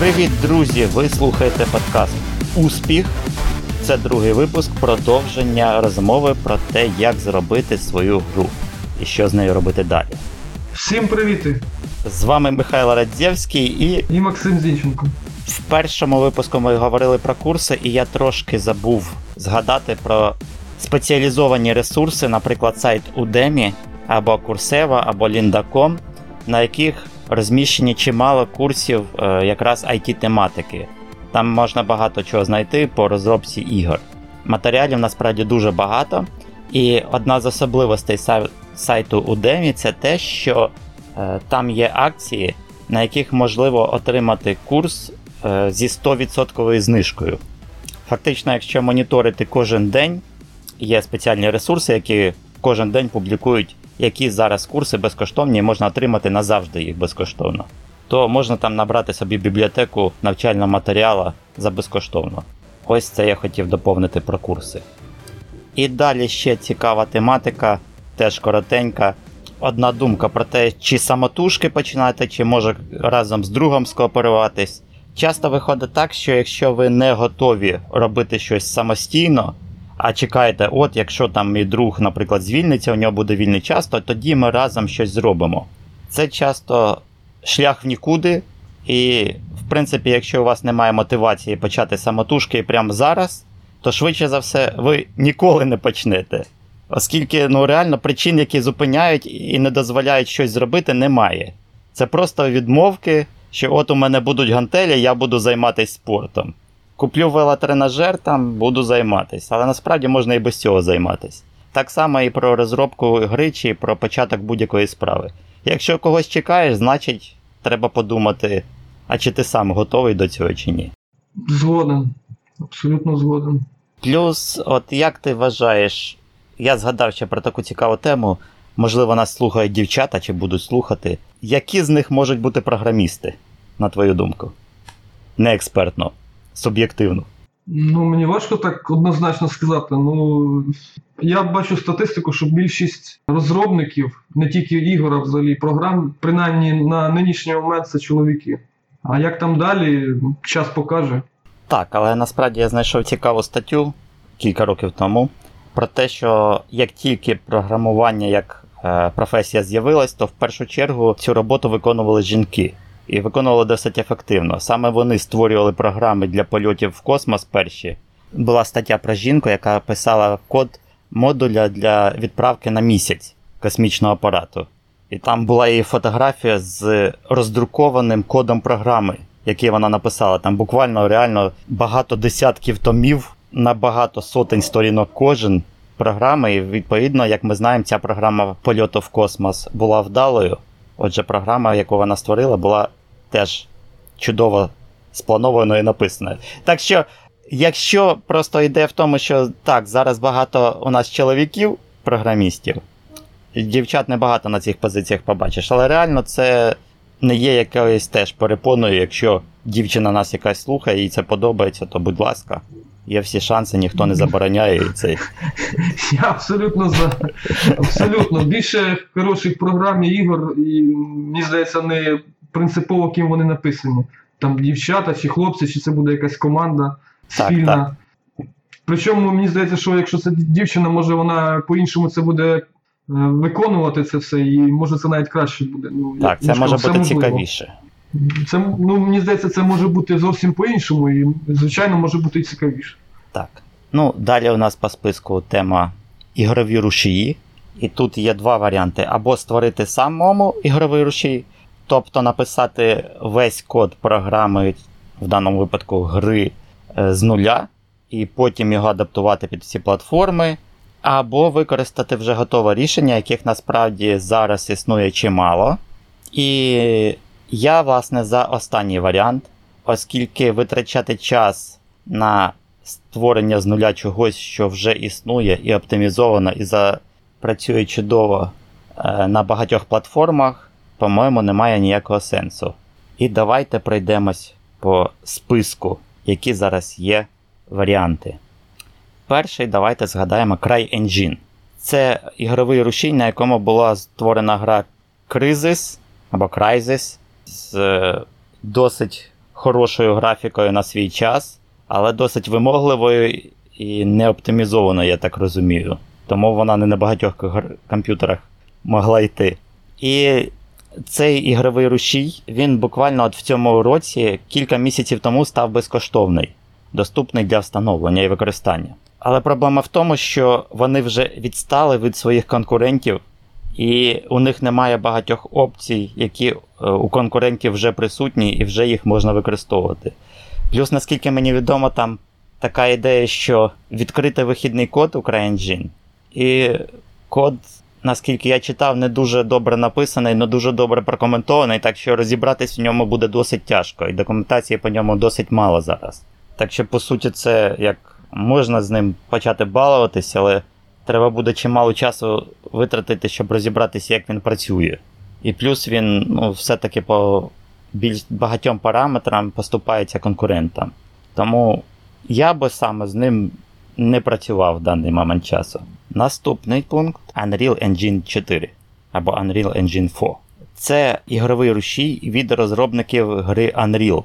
Привіт, друзі! Ви слухаєте подкаст Успіх. Це другий випуск продовження розмови про те, як зробити свою гру і що з нею робити далі. Всім привіти! З вами Михайло Радзєвський, і І Максим Зінченко. в першому випуску ми говорили про курси, і я трошки забув згадати про спеціалізовані ресурси, наприклад, сайт Udemy або Coursera, або Lynda.com, на яких розміщені чимало курсів е, якраз IT-тематики. Там можна багато чого знайти по розробці ігор. Матеріалів насправді дуже багато. І одна з особливостей сай- сайту Udemy це те, що е, там є акції, на яких можливо отримати курс е, зі 100% знижкою. Фактично, якщо моніторити кожен день, є спеціальні ресурси, які кожен день публікують, які зараз курси безкоштовні, і можна отримати назавжди їх безкоштовно. То можна там набрати собі бібліотеку навчального матеріалу за безкоштовно. Ось це я хотів доповнити про курси. І далі ще цікава тематика, теж коротенька. Одна думка про те, чи самотужки починати, чи може разом з другом скооперуватись. Часто виходить так, що якщо ви не готові робити щось самостійно, а чекаєте, от якщо там мій друг, наприклад, звільниться, у нього буде вільний час, то тоді ми разом щось зробимо. Це часто шлях в нікуди, і, в принципі, якщо у вас немає мотивації почати самотужки прямо зараз, то швидше за все ви ніколи не почнете. Оскільки ну, реально причин, які зупиняють і не дозволяють щось зробити, немає. Це просто відмовки, що от у мене будуть гантелі, я буду займатися спортом. Куплю велотренажер, там буду займатися, але насправді можна і без цього займатися. Так само і про розробку гри чи про початок будь-якої справи. Якщо когось чекаєш, значить треба подумати, а чи ти сам готовий до цього чи ні. Згоден. Абсолютно згоден. Плюс, от як ти вважаєш, я згадав ще про таку цікаву тему. Можливо, нас слухають дівчата чи будуть слухати. Які з них можуть бути програмісти, на твою думку? Не експертно, суб'єктивно. Ну, мені важко так однозначно сказати. Ну, я бачу статистику, що більшість розробників, не тільки ігор, а взагалі програм, принаймні на нинішній момент це чоловіки. А як там далі, час покаже. Так, але насправді я знайшов цікаву статтю кілька років тому про те, що як тільки програмування як е, професія з'явилась, то в першу чергу цю роботу виконували жінки. І виконували досить ефективно. Саме вони створювали програми для польотів в космос перші. Була стаття про жінку, яка писала код модуля для відправки на місяць космічного апарату. І там була її фотографія з роздрукованим кодом програми, який вона написала. Там буквально реально багато десятків томів на багато сотень сторінок кожен програми. І відповідно, як ми знаємо, ця програма польоту в космос була вдалою. Отже, програма, яку вона створила, була теж чудово спланованою і написаною. Так що, якщо просто йде в тому, що так, зараз багато у нас чоловіків, програмістів, дівчат небагато на цих позиціях побачиш, але реально це не є якоюсь теж перепоною, якщо дівчина нас якась слухає, їй це подобається, то будь ласка. Є всі шанси, ніхто не забороняє і це. Я абсолютно за. Абсолютно. Більше хороших програм і ігор, і мені здається, не принципово, ким вони написані. Там дівчата чи хлопці, чи це буде якась команда Так, спільна. Причому мені здається, що якщо це дівчина, може вона по-іншому це буде е, виконувати це все, і може це навіть краще буде. Ну, Так, це може бути можливо. цікавіше. Це, ну, мені здається, це може бути зовсім по-іншому, і, звичайно, може бути і цікавіше. Так. Ну, далі у нас по списку тема ігрові рушії. І тут є два варіанти: або створити самому ігровий рушій, тобто написати весь код програми, в даному випадку гри, е, з нуля, і потім його адаптувати під всі платформи, або використати вже готове рішення, яких насправді зараз існує чимало. І я, власне, за останній варіант, оскільки витрачати час на створення з нуля чогось, що вже існує і оптимізовано, і запрацює чудово е, на багатьох платформах, по-моєму, немає ніякого сенсу. І давайте пройдемось по списку, які зараз є варіанти. Перший, давайте згадаємо CryEngine. Це ігровий рушій, на якому була створена гра Crysis або Crysis з е, досить хорошою графікою на свій час, але досить вимогливою і не оптимізованою, я так розумію. Тому вона не на багатьох комп'ютерах могла йти. І цей ігровий рушій, він буквально от в цьому році кілька місяців тому став безкоштовний, доступний для встановлення і використання. Але проблема в тому, що вони вже відстали від своїх конкурентів, і у них немає багатьох опцій, які е, у конкурентів вже присутні і вже їх можна використовувати. Плюс, наскільки мені відомо, там така ідея, що відкрити вихідний код у CryEngine, і код, наскільки я читав, не дуже добре написаний, але дуже добре прокоментований, так що розібратись в ньому буде досить тяжко, і документації по ньому досить мало зараз. Так що, по суті, це як можна з ним почати балуватися, але треба буде чимало часу витратити, щоб розібратися, як він працює. І плюс він ну, все-таки по більш багатьом параметрам поступається конкурентам. Тому я би саме з ним не працював в даний момент часу. Наступний пункт Unreal Engine 4 або Unreal Engine 4. Це ігровий рушій від розробників гри Unreal.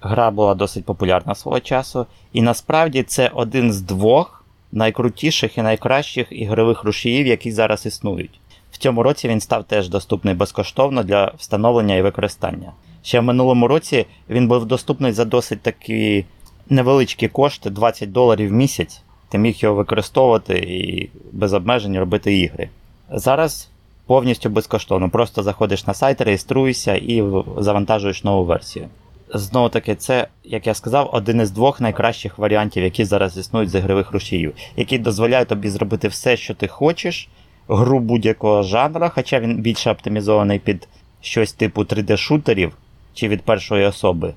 Гра була досить популярна свого часу, і насправді це один з двох найкрутіших і найкращих ігрових рушіїв, які зараз існують. В цьому році він став теж доступний безкоштовно для встановлення і використання. Ще в минулому році він був доступний за досить такі невеличкі кошти 20 доларів в місяць. Ти міг його використовувати і без обмежень робити ігри. Зараз повністю безкоштовно. Просто заходиш на сайт, реєструєшся і завантажуєш нову версію. Знову таки, це, як я сказав, один із двох найкращих варіантів, які зараз існують з ігрових рушіїв, які дозволяють тобі зробити все, що ти хочеш, гру будь-якого жанру, хоча він більше оптимізований під щось типу 3D-шутерів чи від першої особи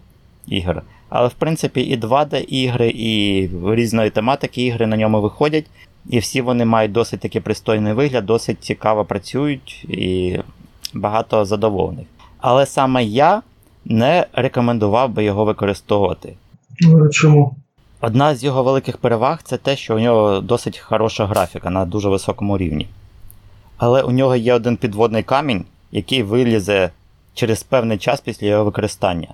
ігор. Але в принципі і 2D-ігри, і різної тематики ігри на ньому виходять, і всі вони мають досить таки пристойний вигляд, досить цікаво працюють і багато задоволених. Але саме я не рекомендував би його використовувати. Чому? Одна з його великих переваг це те, що у нього досить хороша графіка на дуже високому рівні. Але у нього є один підводний камінь, який вилізе через певний час після його використання.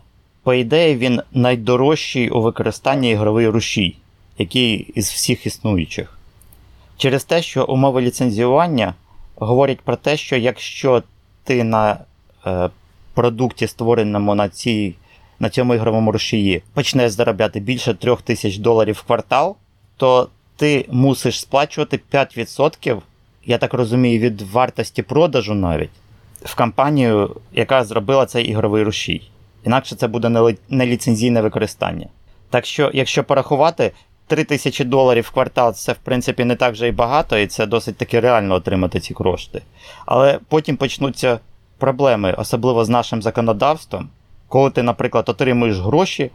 По ідеї, він найдорожчий у використанні ігровий рушій, який із всіх існуючих. Через те, що умови ліцензіювання говорять про те, що якщо ти на е, продукті, створеному на цій, на цьому ігровому рушії, почнеш заробляти більше 3000 доларів в квартал, то ти мусиш сплачувати 5%, я так розумію, від вартості продажу навіть в компанію, яка зробила цей ігровий рушій. Інакше це буде неліцензійне використання. Так що, якщо порахувати, 3000 доларів в квартал це в принципі не так вже і багато, і це досить таки реально отримати ці кошти. Але потім почнуться проблеми, особливо з нашим законодавством, коли ти, наприклад, отримуєш гроші,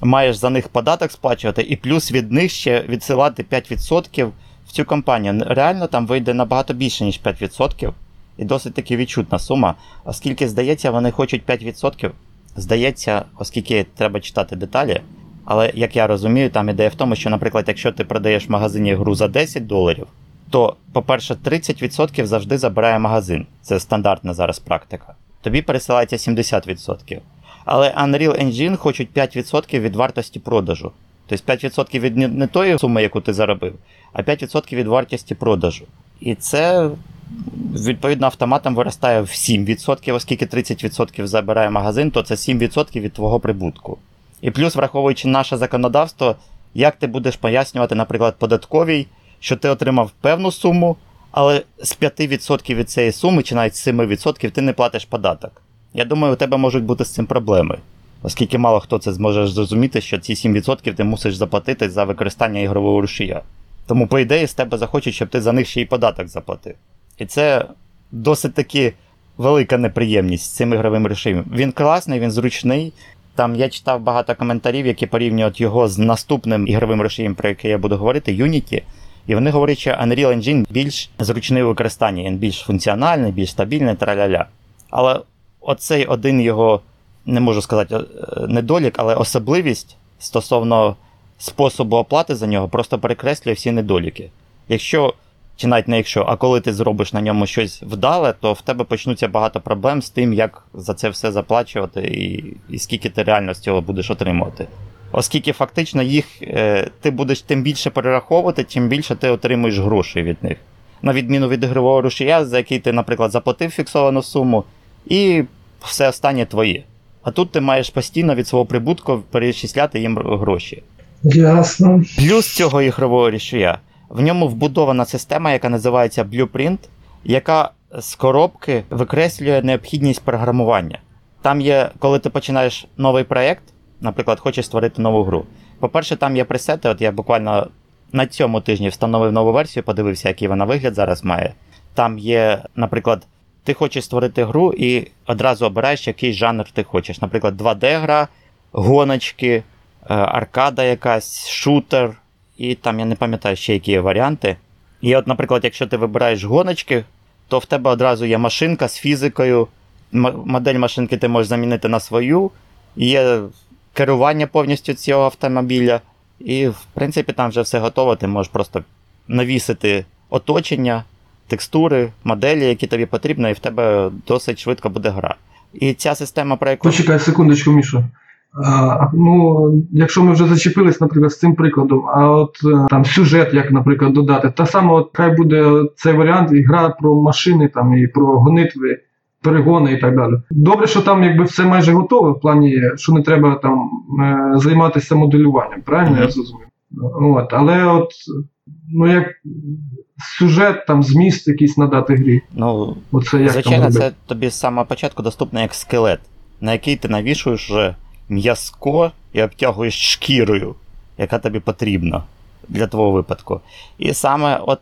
маєш за них податок сплачувати, і плюс від них ще відсилати 5% в цю компанію. Реально там вийде набагато більше, ніж 5%, і досить таки відчутна сума, оскільки, здається, вони хочуть 5%. Здається, оскільки треба читати деталі. Але як я розумію, там ідея в тому, що, наприклад, якщо ти продаєш в магазині гру за 10 доларів, то, по-перше, 30% завжди забирає магазин. Це стандартна зараз практика. Тобі пересилається 70%. Але Unreal Engine хочуть 5% від вартості продажу. Тобто 5% від не тої суми, яку ти заробив, а 5% від вартості продажу. І це, відповідно, автоматом виростає в 7%, оскільки 30% забирає магазин, то це 7% від твого прибутку. І плюс, враховуючи наше законодавство, як ти будеш пояснювати, наприклад, податковій що ти отримав певну суму, але з 5% від цієї суми, чи навіть з 7% ти не платиш податок. Я думаю, у тебе можуть бути з цим проблеми, оскільки мало хто це зможе зрозуміти, що ці 7% ти мусиш заплатити за використання ігрового рушія. Тому, по ідеї, з тебе захочуть, щоб ти за них ще й податок заплатив. І це досить таки велика неприємність з цим ігровим рушієм. Він класний, він зручний. Там я читав багато коментарів, які порівнюють його з наступним ігровим рушієм, про який я буду говорити, Unity. І вони говорять, що Unreal Engine більш зручний у використанні, він більш функціональний, більш стабільний, траля-ля. Але оцей один його, не можу сказати, е, недолік, але особливість стосовно способу оплати за нього просто перекреслює всі недоліки. Якщо чи навіть не якщо, а коли ти зробиш на ньому щось вдале, то в тебе почнуться багато проблем з тим, як за це все заплачувати, і, і скільки ти реально з цього будеш отримувати. Оскільки фактично їх е, ти будеш тим більше перераховувати, тим більше ти отримуєш грошей від них. На відміну від ігрового рушія, за який ти, наприклад, заплатив фіксовану суму, і все останнє твоє. А тут ти маєш постійно від свого прибутку перечисляти їм гроші. Ясно. Плюс цього ігрового рішення, в ньому вбудована система, яка називається Blueprint, яка з коробки викреслює необхідність програмування. Там є, коли ти починаєш новий проєкт, наприклад, хочеш створити нову гру. По-перше, там є пресети, от я буквально на цьому тижні встановив нову версію, подивився, який вона вигляд зараз має. Там є, наприклад, ти хочеш створити гру і одразу обираєш, який жанр ти хочеш. Наприклад, 2D-гра, гоночки, е, аркада якась, шутер, і там я не пам'ятаю ще які є варіанти. І от, наприклад, якщо ти вибираєш гоночки, то в тебе одразу є машинка з фізикою. Модель машинки ти можеш замінити на свою. Є керування повністю цього автомобіля. І, в принципі, там вже все готово. Ти можеш просто навісити оточення, текстури, моделі, які тобі потрібні, і в тебе досить швидко буде гра. І ця система, про яку. Почекай секундочку, Міша. А, ну, якщо ми вже зачепились, наприклад, з цим прикладом, а от е, там сюжет, як, наприклад, додати, та саме, от хай буде цей варіант, і гра про машини там, і про гонитви, перегони і так далі. Добре, що там якби все майже готове, в плані, що не треба там е, займатися моделюванням, правильно Мгм. я зрозумів? От, але от, ну як сюжет, там, зміст якийсь надати грі. Ну, Оце як Звичайно, це тобі з самого початку доступно як скелет, на який ти навішуєш вже м'язко і обтягуєш шкірою, яка тобі потрібна для твого випадку. І саме от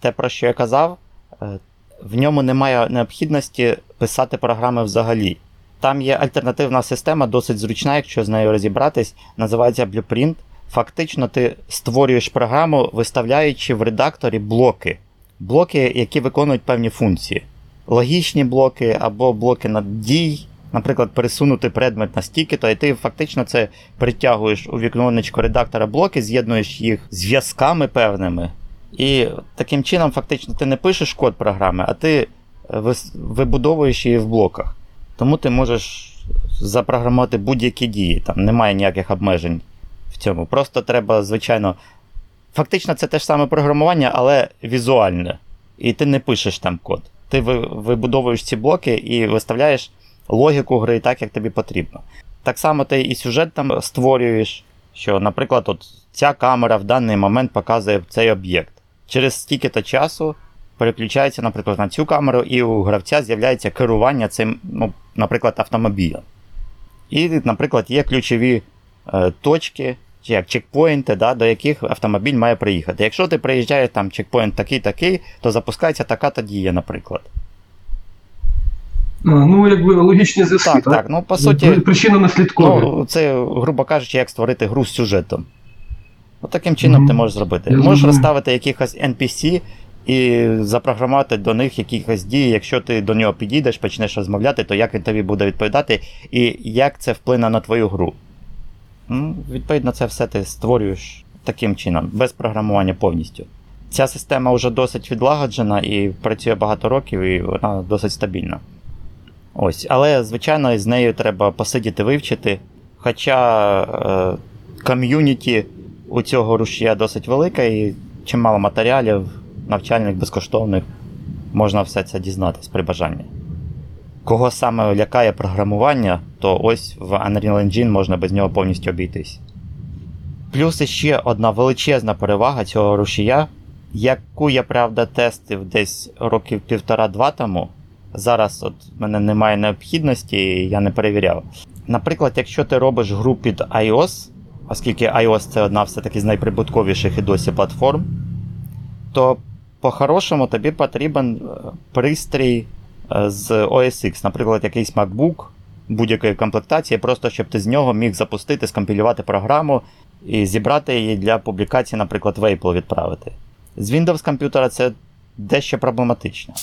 те, про що я казав, е, в ньому немає необхідності писати програми взагалі. Там є альтернативна система, досить зручна, якщо з нею розібратись, називається Blueprint. Фактично, ти створюєш програму, виставляючи в редакторі блоки. Блоки, які виконують певні функції логічні блоки або блоки на дій, наприклад, пересунути предмет на стільки, то і ти фактично це притягуєш у віконечко редактора блоки, з'єднуєш їх зв'язками певними. І таким чином, фактично, ти не пишеш код програми, а ти е, вибудовуєш її в блоках. Тому ти можеш запрограмувати будь-які дії, там немає ніяких обмежень в цьому. Просто треба, звичайно. Фактично, це те ж саме програмування, але візуальне. І ти не пишеш там код. Ти вибудовуєш ці блоки і виставляєш логіку гри так, як тобі потрібно. Так само ти і сюжет там створюєш, що, наприклад, от ця камера в даний момент показує цей об'єкт. Через стільки-то часу переключається, наприклад, на цю камеру, і у гравця з'являється керування цим, ну, наприклад, автомобілем. І, наприклад, є ключові е, точки, чи як чекпоінти, да, до яких автомобіль має приїхати. Якщо ти приїжджаєш там чекпоінт такий-такий, то запускається така-то дія, наприклад. Ну, якби логічні зв'язки, Так, так? так. Ну, по суті, Причина наслідкова. ну, це, грубо кажучи, як створити гру з сюжетом. От таким чином Мгм. ти можеш зробити. Я Можеш зрозумів. розставити якихось NPC і запрограмувати до них якихось дій. Якщо ти до нього підійдеш, почнеш розмовляти, то як він тобі буде відповідати, і як це вплине на твою гру. Ну, відповідно, це все ти створюєш таким чином, без програмування повністю. Ця система вже досить відлагоджена і працює багато років, і вона досить стабільна. Ось, але, звичайно, з нею треба посидіти вивчити. Хоча е, ком'юніті у цього рушія досить велике і чимало матеріалів, навчальних, безкоштовних, можна все це дізнатись при бажанні. Кого саме лякає програмування, то ось в Unreal Engine можна без нього повністю обійтись. Плюс іще одна величезна перевага цього рушія, яку я правда тестив десь років півтора-два тому. Зараз от в мене немає необхідності, я не перевіряв. Наприклад, якщо ти робиш гру під iOS, оскільки iOS це одна все-таки з найприбутковіших і досі платформ, то по-хорошому тобі потрібен е, пристрій е, з OS X, наприклад, якийсь MacBook будь-якої комплектації, просто щоб ти з нього міг запустити, скомпілювати програму і зібрати її для публікації, наприклад, в Apple відправити. З Windows комп'ютера це дещо проблематично.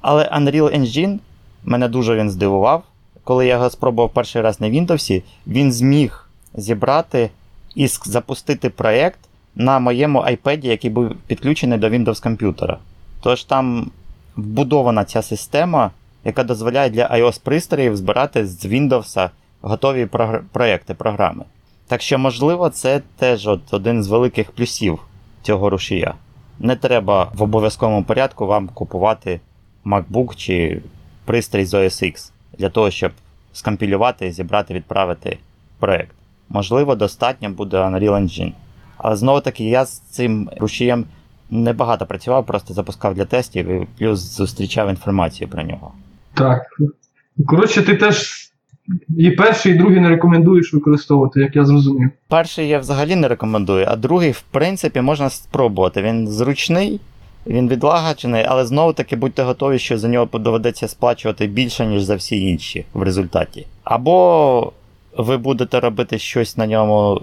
Але Unreal Engine мене дуже він здивував. Коли я його спробував перший раз на Windows, він зміг зібрати і запустити проєкт на моєму iPad, який був підключений до Windows комп'ютера. Тож там вбудована ця система, яка дозволяє для iOS-пристроїв збирати з Windows готові прогр... проекти, програми. Так що, можливо, це теж от один з великих плюсів цього рушія. Не треба в обов'язковому порядку вам купувати MacBook чи пристрій з OS X для того, щоб скомпілювати, зібрати, відправити проект. Можливо, достатньо буде Unreal Engine. Але знову таки, я з цим рушієм небагато працював, просто запускав для тестів і плюс зустрічав інформацію про нього. Так. Коротше, ти теж і перший, і другий не рекомендуєш використовувати, як я зрозумів. Перший я взагалі не рекомендую, а другий, в принципі, можна спробувати. Він зручний, він відлагаджений, але знову таки будьте готові, що за нього доведеться сплачувати більше, ніж за всі інші в результаті. Або ви будете робити щось на ньому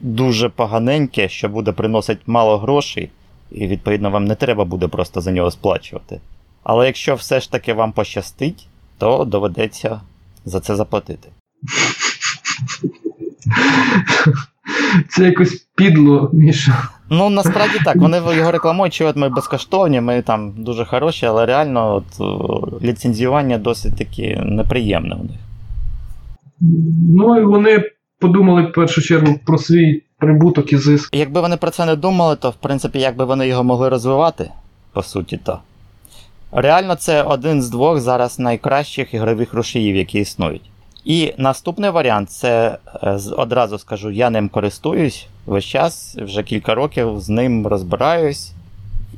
дуже поганеньке, що буде приносити мало грошей, і відповідно вам не треба буде просто за нього сплачувати. Але якщо все ж таки вам пощастить, то доведеться за це заплатити. Це якось підло, Міша. Ну, насправді так, вони його рекламують, що от ми безкоштовні, ми там дуже хороші, але реально от, ліцензіювання досить таки неприємне у них. Ну і вони подумали в першу чергу про свій прибуток і зиск. Якби вони про це не думали, то в принципі як би вони його могли розвивати, по суті, то. Реально, це один з двох зараз найкращих ігрових рушіїв, які існують. І наступний варіант це одразу скажу, я ним користуюсь весь час, вже кілька років з ним розбираюсь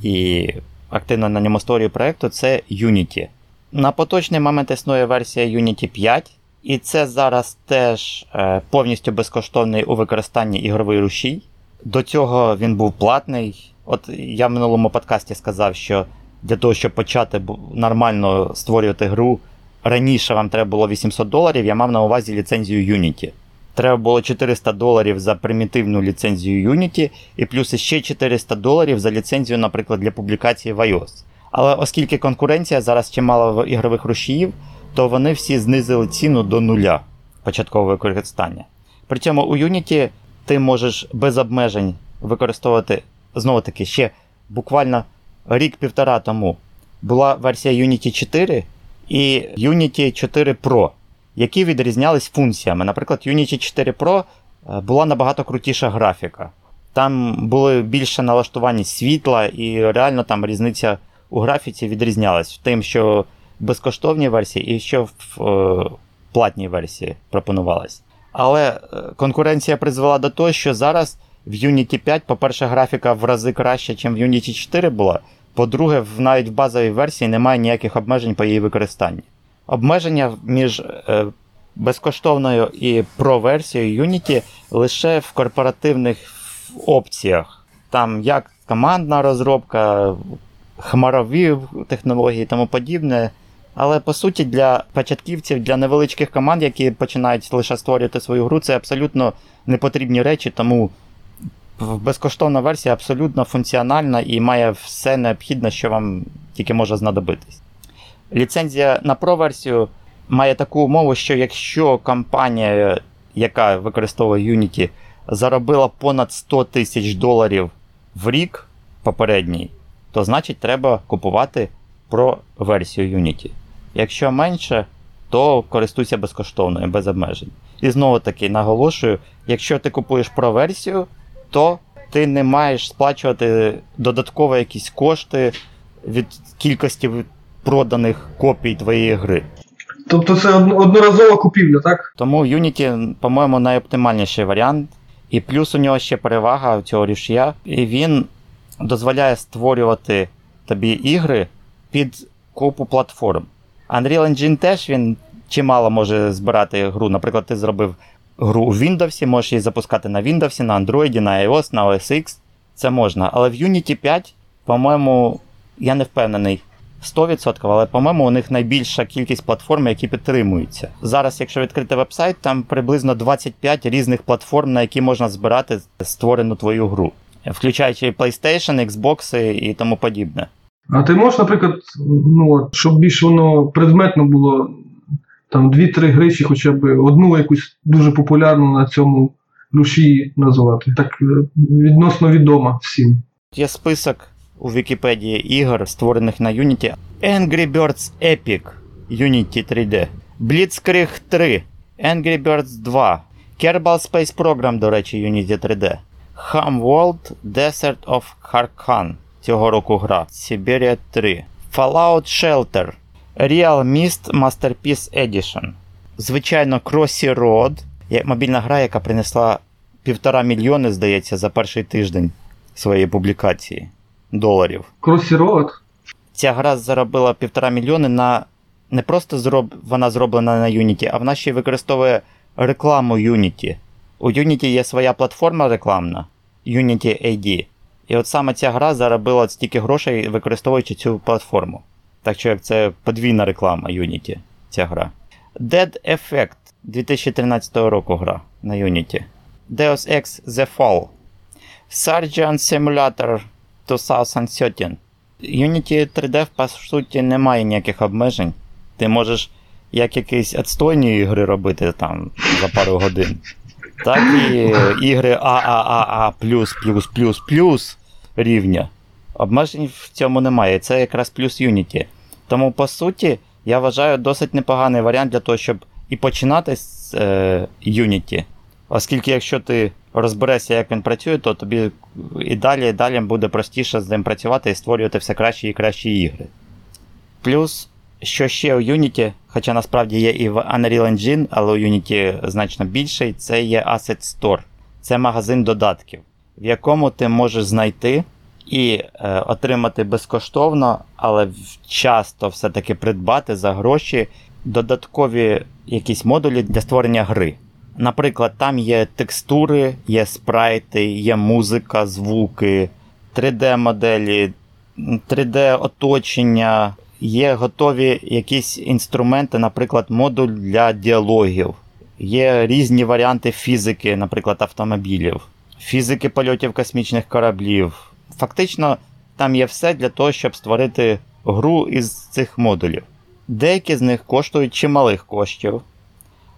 і активно на ньому створюю проєкту це Unity. На поточний момент існує версія Unity 5, і це зараз теж повністю безкоштовний у використанні ігровий рушій. До цього він був платний. От я в минулому подкасті сказав, що для того, щоб почати нормально створювати гру. Раніше вам треба було 800 доларів, я мав на увазі ліцензію Unity. Треба було 400 доларів за примітивну ліцензію Unity, і плюс ще 400 доларів за ліцензію, наприклад, для публікації в iOS. Але оскільки конкуренція зараз чимало ігрових рушіїв, то вони всі знизили ціну до нуля початкового використання. При цьому у Unity ти можеш без обмежень використовувати знову таки ще буквально рік-півтора тому була версія Unity 4 і Unity 4 Pro, які відрізнялись функціями. Наприклад, Unity 4 Pro була набагато крутіша графіка. Там були більше налаштування світла, і реально там різниця у графіці відрізнялась тим, що в безкоштовній версії і що в е, платній версії пропонувалась. Але е, конкуренція призвела до того, що зараз в Unity 5, по-перше, графіка в рази краще, ніж в Unity 4 була. По-друге, навіть в базовій версії немає ніяких обмежень по її використанні. Обмеження між е, безкоштовною і Pro-версією Unity лише в корпоративних опціях. Там як командна розробка, хмарові технології і тому подібне. Але по суті для початківців, для невеличких команд, які починають лише створювати свою гру, це абсолютно непотрібні речі, тому безкоштовна версія абсолютно функціональна і має все необхідне, що вам тільки може знадобитись. Ліцензія на Pro-версію має таку умову, що якщо компанія, яка використовує Unity, заробила понад 100 тисяч доларів в рік попередній, то значить треба купувати Pro-версію Unity. Якщо менше, то користуйся безкоштовною, без обмежень. І знову таки наголошую: якщо ти купуєш Pro-версію, то ти не маєш сплачувати додатково якісь кошти від кількості проданих копій твоєї гри. Тобто це одноразова купівля, так? Тому Unity, по-моєму, найоптимальніший варіант. І плюс у нього ще перевага цього рішія, і він дозволяє створювати тобі ігри під купу платформ. Unreal Engine теж він чимало може збирати гру. Наприклад, ти зробив гру у Windows, можеш її запускати на Windows, на Android, на iOS, на OS X. Це можна. Але в Unity 5, по-моєму, я не впевнений 100%, але, по-моєму, у них найбільша кількість платформ, які підтримуються. Зараз, якщо відкрити вебсайт, там приблизно 25 різних платформ, на які можна збирати створену твою гру, включаючи PlayStation, Xbox і тому подібне. А ти можеш, наприклад, ну, щоб більш воно предметно було там дві-три гри, хоча б одну якусь дуже популярну на цьому руші назвати. Так е, відносно відома всім. Є список у Вікіпедії ігор, створених на Unity. Angry Birds Epic Unity 3D. Blitzkrieg 3. Angry Birds 2. Kerbal Space Program, до речі, Unity 3D. Ham World Desert of Kharkan. Цього року гра. Siberia 3. Fallout Shelter. Real Mist Masterpiece Edition. Звичайно, Crossy Road. Мобільна гра, яка принесла півтора мільйони, здається, за перший тиждень своєї публікації доларів. Crossy Road. Ця гра заробила півтора мільйони на не просто зроб... вона зроблена на Unity, а вона ще й використовує рекламу Unity. У Unity є своя платформа рекламна Unity AD. І от саме ця гра заробила стільки грошей, використовуючи цю платформу. Так що як це подвійна реклама Unity, ця гра. Dead Effect 2013 року гра на Unity. Deus Ex The Fall. Sergeant Simulator 2013. Unity 3D, по суті, немає ніяких обмежень. Ти можеш як якісь відстойні ігри робити там за пару годин, так і ігри АААА плюс плюс плюс плюс рівня. Обмежень в цьому немає. Це якраз плюс Unity. Тому, по суті, я вважаю досить непоганий варіант для того, щоб і починати з е, Unity. Оскільки, якщо ти розберешся, як він працює, то тобі і далі і далі буде простіше з ним працювати і створювати все кращі і кращі ігри. Плюс, що ще у Unity, хоча насправді є і в Unreal Engine, але у Unity значно більший, це є Asset Store. Це магазин додатків, в якому ти можеш знайти і е, отримати безкоштовно, але часто все-таки придбати за гроші додаткові якісь модулі для створення гри. Наприклад, там є текстури, є спрайти, є музика, звуки, 3D-моделі, 3D-оточення, є готові якісь інструменти, наприклад, модуль для діалогів. Є різні варіанти фізики, наприклад, автомобілів, фізики польотів космічних кораблів. Фактично, там є все для того, щоб створити гру із цих модулів. Деякі з них коштують чималих коштів.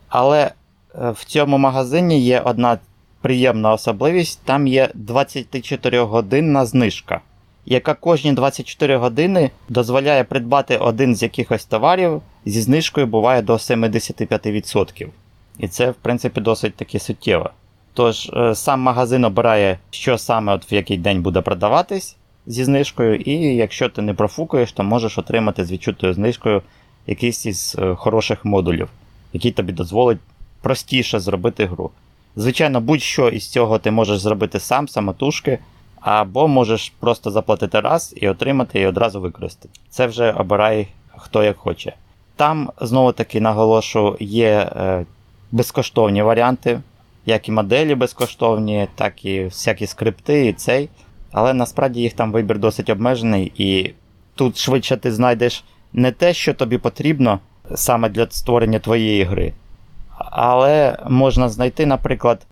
Але в цьому магазині є одна приємна особливість: там є 24-годинна знижка, яка кожні 24 години дозволяє придбати один з якихось товарів зі знижкою буває до 75%. І це, в принципі, досить таки суттєво. Тож, сам магазин обирає, що саме от в який день буде продаватись зі знижкою, і якщо ти не профукаєш, то можеш отримати з відчутою знижкою якийсь із хороших модулів, який тобі дозволить простіше зробити гру. Звичайно, будь-що із цього ти можеш зробити сам, самотужки, або можеш просто заплатити раз і отримати і одразу використати. Це вже обирай хто як хоче. Там, знову таки, наголошу, є е, безкоштовні варіанти, як і моделі безкоштовні, так і всякі скрипти і цей. Але насправді їх там вибір досить обмежений, і тут швидше ти знайдеш не те, що тобі потрібно саме для створення твоєї гри. Але можна знайти, наприклад,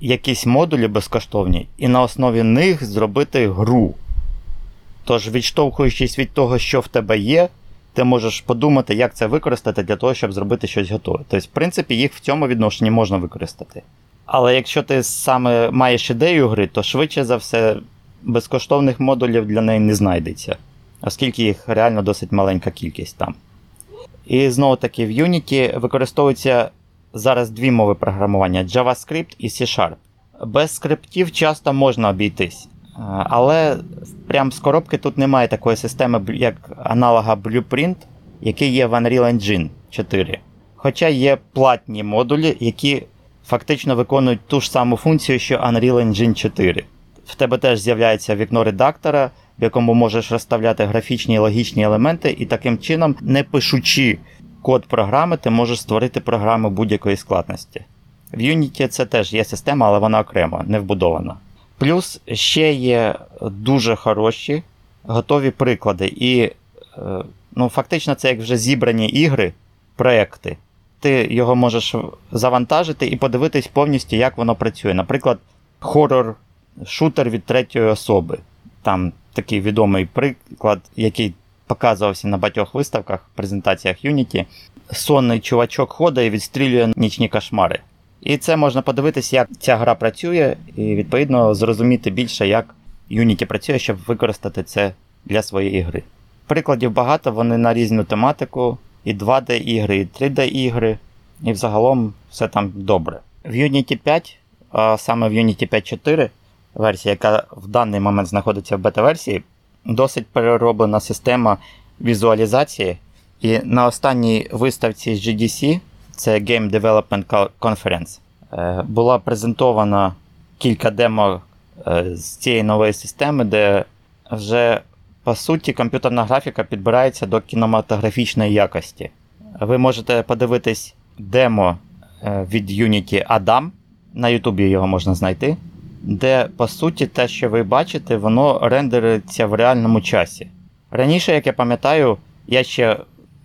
якісь модулі безкоштовні, і на основі них зробити гру. Тож, відштовхуючись від того, що в тебе є, ти можеш подумати, як це використати для того, щоб зробити щось готове. Тобто, в принципі, їх в цьому відношенні можна використати. Але якщо ти саме маєш ідею гри, то швидше за все безкоштовних модулів для неї не знайдеться, оскільки їх реально досить маленька кількість там. І знову таки в Unity використовується зараз дві мови програмування JavaScript і C-Sharp. Без скриптів часто можна обійтись. Але прям з коробки тут немає такої системи, як аналога Blueprint, який є в Unreal Engine 4. Хоча є платні модулі, які фактично виконують ту ж саму функцію, що Unreal Engine 4. В тебе теж з'являється вікно редактора, в якому можеш розставляти графічні і логічні елементи, і таким чином, не пишучи код програми, ти можеш створити програму будь-якої складності. В Unity це теж є система, але вона окремо, не вбудована. Плюс ще є дуже хороші готові приклади. І ну, фактично це як вже зібрані ігри, проекти. Ти його можеш завантажити і подивитись повністю, як воно працює. Наприклад, хорор-шутер від третьої особи. Там такий відомий приклад, який показувався на багатьох виставках, презентаціях Unity. Сонний чувачок ходить і відстрілює нічні кошмари. І це можна подивитися, як ця гра працює, і відповідно зрозуміти більше, як Unity працює, щоб використати це для своєї гри. Прикладів багато, вони на різну тематику, і 2D-ігри, і 3D-ігри, і взагалом все там добре. В Unity 5, а саме в Unity 5.4, версія, яка в даний момент знаходиться в бета-версії, досить перероблена система візуалізації. І на останній виставці GDC, це Game Development Conference, е, була презентована кілька демо е, з цієї нової системи, де вже по суті комп'ютерна графіка підбирається до кінематографічної якості. Ви можете подивитись демо е, від Unity Adam, на Ютубі його можна знайти, де по суті те, що ви бачите, воно рендериться в реальному часі. Раніше, як я пам'ятаю, я ще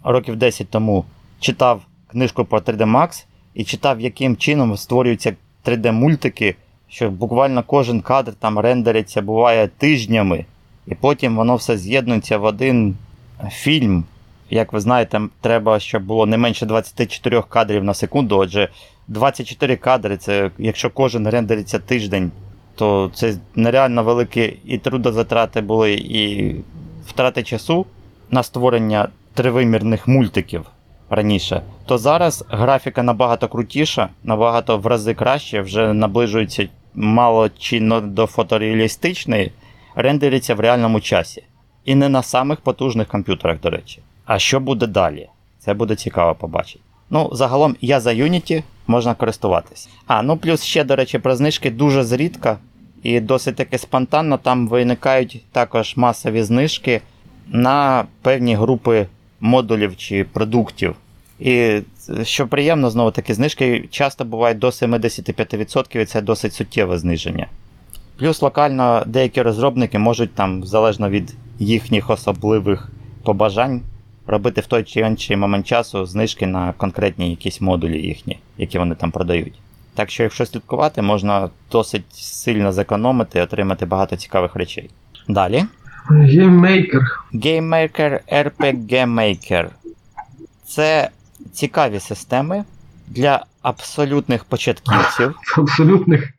років 10 тому читав книжку про 3D Max і читав, яким чином створюються 3D-мультики, що буквально кожен кадр там рендериться буває тижнями, і потім воно все з'єднується в один фільм. Як ви знаєте, треба, щоб було не менше 24 кадрів на секунду. Отже, 24 кадри це якщо кожен рендериться тиждень, то це нереально великі і трудозатрати були, і втрати часу на створення тривимірних мультиків раніше, то зараз графіка набагато крутіша, набагато в рази краще, вже наближується мало чи до фотореалістичної, рендериться в реальному часі. І не на самих потужних комп'ютерах, до речі. А що буде далі? Це буде цікаво побачити. Ну, загалом я за Unity можна користуватись. А, ну плюс ще, до речі, про знижки дуже зрідка і досить таки спонтанно там виникають також масові знижки на певні групи модулів чи продуктів. І що приємно, знову таки, знижки часто бувають до 75%, і це досить суттєве зниження. Плюс локально деякі розробники можуть там, залежно від їхніх особливих побажань, робити в той чи інший момент часу знижки на конкретні якісь модулі їхні, які вони там продають. Так що, якщо слідкувати, можна досить сильно зекономити і отримати багато цікавих речей. Далі. GameMaker. GameMaker RPG Maker. Це цікаві системи для абсолютних початківців. Абсолютних.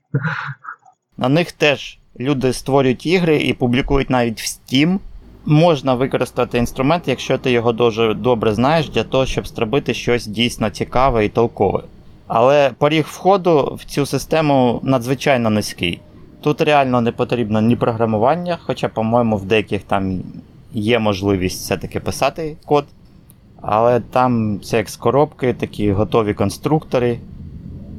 На них теж люди створюють ігри і публікують навіть в Steam. Можна використати інструмент, якщо ти його дуже добре знаєш, для того, щоб зробити щось дійсно цікаве і толкове. Але поріг входу в цю систему надзвичайно низький. Тут реально не потрібно ні програмування, хоча, по-моєму, в деяких там є можливість все-таки писати код. Але там це як з коробки, такі готові конструктори,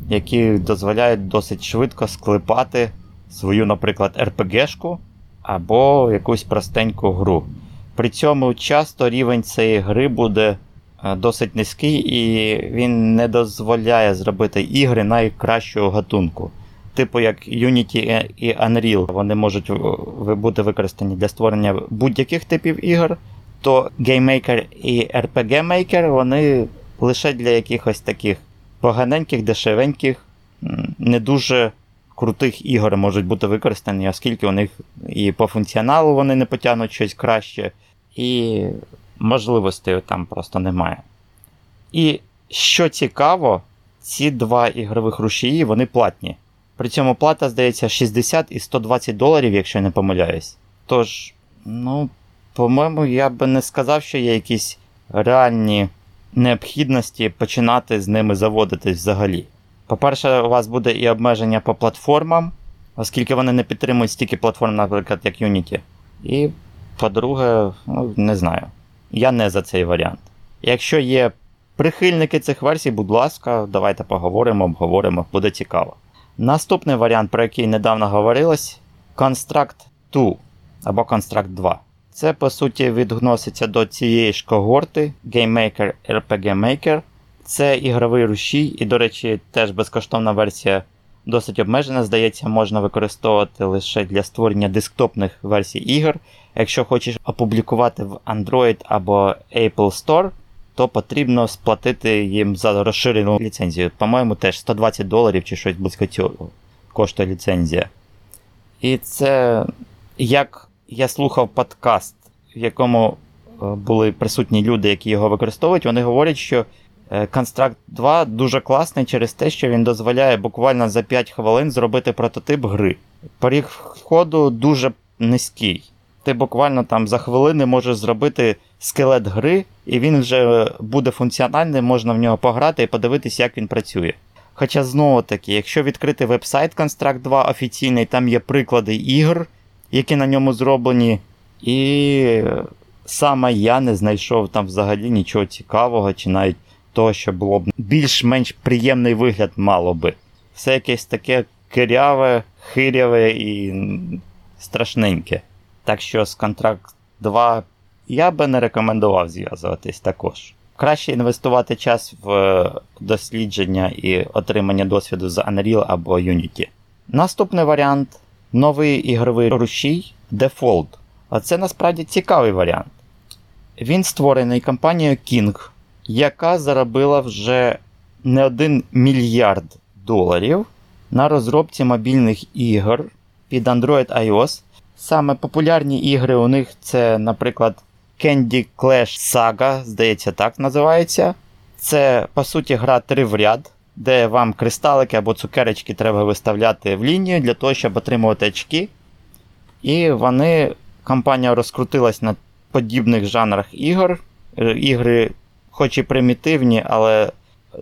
які дозволяють досить швидко склепати свою, наприклад, RPG-шку або якусь простеньку гру. При цьому часто рівень цієї гри буде е, досить низький, і він не дозволяє зробити ігри найкращого гатунку. Типу як Unity і Unreal, вони можуть бути використані для створення будь-яких типів ігор, то GameMaker і RPG Maker вони лише для якихось таких поганеньких, дешевеньких, не дуже крутих ігор можуть бути використані, оскільки у них і по функціоналу вони не потягнуть щось краще, і можливостей там просто немає. І що цікаво, ці два ігрових рушії вони платні. При цьому плата, здається, 60 і 120 доларів, якщо я не помиляюсь. Тож, ну, по-моєму, я би не сказав, що є якісь реальні необхідності починати з ними заводитись взагалі. По-перше, у вас буде і обмеження по платформам, оскільки вони не підтримують стільки платформ, наприклад, як Unity. І, по-друге, ну, не знаю. Я не за цей варіант. Якщо є прихильники цих версій, будь ласка, давайте поговоримо, обговоримо, буде цікаво. Наступний варіант, про який недавно говорилось, Construct 2 або Construct 2. Це, по суті, відноситься до цієї ж когорти GameMaker RPG Maker. Це ігровий рушій, і, до речі, теж безкоштовна версія досить обмежена. Здається, можна використовувати лише для створення десктопних версій ігор. Якщо хочеш опублікувати в Android або Apple Store, то потрібно сплатити їм за розширену ліцензію. По-моєму, теж 120 доларів чи щось близько цього коштує ліцензія. І це як я слухав подкаст, в якому е, були присутні люди, які його використовують, вони говорять, що Construct 2 дуже класний через те, що він дозволяє буквально за 5 хвилин зробити прототип гри. Поріг входу дуже низький. Ти буквально там за хвилини можеш зробити скелет гри, і він вже буде функціональний, можна в нього пограти і подивитись, як він працює. Хоча знову таки, якщо відкрити веб-сайт Construct 2 офіційний, там є приклади ігор, які на ньому зроблені, і саме я не знайшов там взагалі нічого цікавого, чи навіть того, що було б більш-менш приємний вигляд мало би. Все якесь таке киряве, хиряве і страшненьке. Так що з контракт 2 я би не рекомендував зв'язуватись також. Краще інвестувати час в дослідження і отримання досвіду з Unreal або Unity. Наступний варіант новий ігровий рушій Default. А це насправді цікавий варіант. Він створений компанією King, яка заробила вже не один мільярд доларів на розробці мобільних ігор під Android iOS. Саме популярні ігри у них це, наприклад, Candy Clash Saga, здається, так називається. Це, по суті, гра три в ряд, де вам кристалики або цукерочки треба виставляти в лінію для того, щоб отримувати очки. І вони, компанія розкрутилась на подібних жанрах ігор. Ігри, хоч і примітивні, але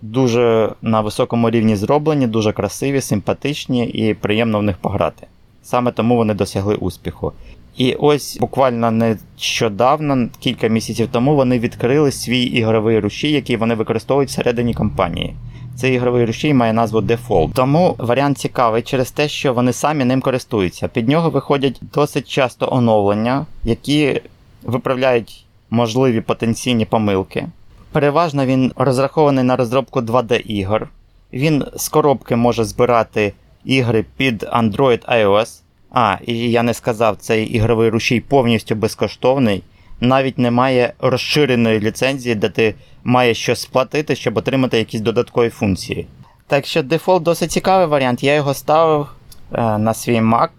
дуже на високому рівні зроблені, дуже красиві, симпатичні і приємно в них пограти. Саме тому вони досягли успіху. І ось буквально нещодавно, кілька місяців тому, вони відкрили свій ігровий рушій, який вони використовують всередині компанії. Цей ігровий рушій має назву Default. Тому варіант цікавий через те, що вони самі ним користуються. Під нього виходять досить часто оновлення, які виправляють можливі потенційні помилки. Переважно він розрахований на розробку 2D-ігор. Він з коробки може збирати ігри під Android iOS. А, і я не сказав, цей ігровий рушій повністю безкоштовний. Навіть немає розширеної ліцензії, де ти маєш щось сплатити, щоб отримати якісь додаткові функції. Так що дефолт досить цікавий варіант. Я його ставив е, на свій Mac,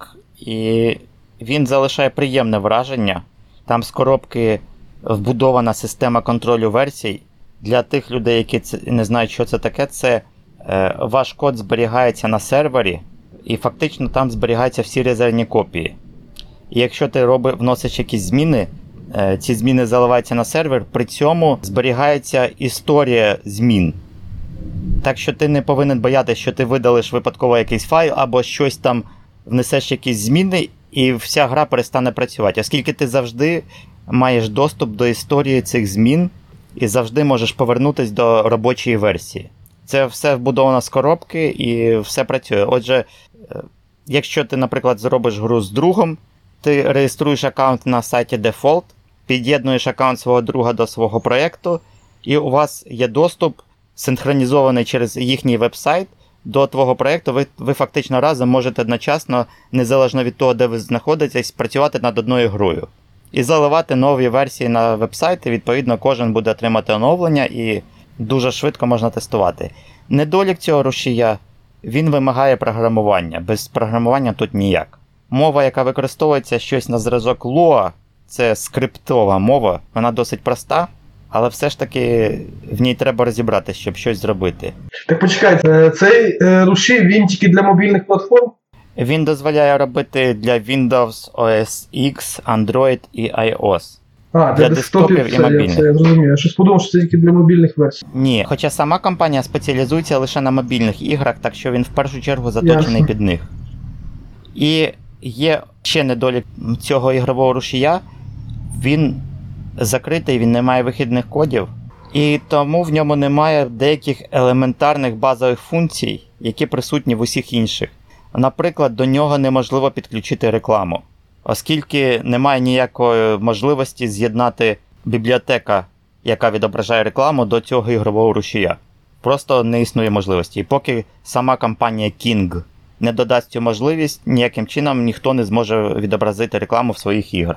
і він залишає приємне враження. Там з коробки вбудована система контролю версій. Для тих людей, які не знають, що це таке, це е, ваш код зберігається на сервері, і фактично там зберігаються всі резервні копії. І якщо ти роби, вносиш якісь зміни, е, ці зміни заливаються на сервер, при цьому зберігається історія змін. Так що ти не повинен боятися, що ти видалиш випадково якийсь файл або щось там внесеш якісь зміни, і вся гра перестане працювати. Оскільки ти завжди маєш доступ до історії цих змін і завжди можеш повернутися до робочої версії. Це все вбудовано з коробки і все працює. Отже, е, якщо ти, наприклад, зробиш гру з другом, ти реєструєш аккаунт на сайті Default, під'єднуєш аккаунт свого друга до свого проєкту, і у вас є доступ, синхронізований через їхній веб-сайт до твого проєкту. Ви, ви фактично разом можете одночасно, незалежно від того, де ви знаходитесь, працювати над одною грою. І заливати нові версії на веб-сайт, і відповідно кожен буде отримати оновлення і дуже швидко можна тестувати. Недолік цього рушія він вимагає програмування. Без програмування тут ніяк. Мова, яка використовується щось на зразок Lua, це скриптова мова, вона досить проста, але все ж таки в ній треба розібратися, щоб щось зробити. Так почекайте, цей е, рушій він тільки для мобільних платформ? Він дозволяє робити для Windows OS X, Android і iOS. А, для, Для десктопів, десктопів і це, мобільних. це я зрозумів. Я щось подумав, що це тільки для мобільних версій. Ні, хоча сама компанія спеціалізується лише на мобільних іграх, так що він в першу чергу заточений Ясно. під них. І є ще недолік цього ігрового рушія. Він закритий, він не має вихідних кодів, і тому в ньому немає деяких елементарних базових функцій, які присутні в усіх інших. Наприклад, до нього неможливо підключити рекламу, оскільки немає ніякої можливості з'єднати бібліотека, яка відображає рекламу, до цього ігрового рушія. Просто не існує можливості. І поки сама компанія King не додасть цю можливість, ніяким чином ніхто не зможе відобразити рекламу в своїх іграх.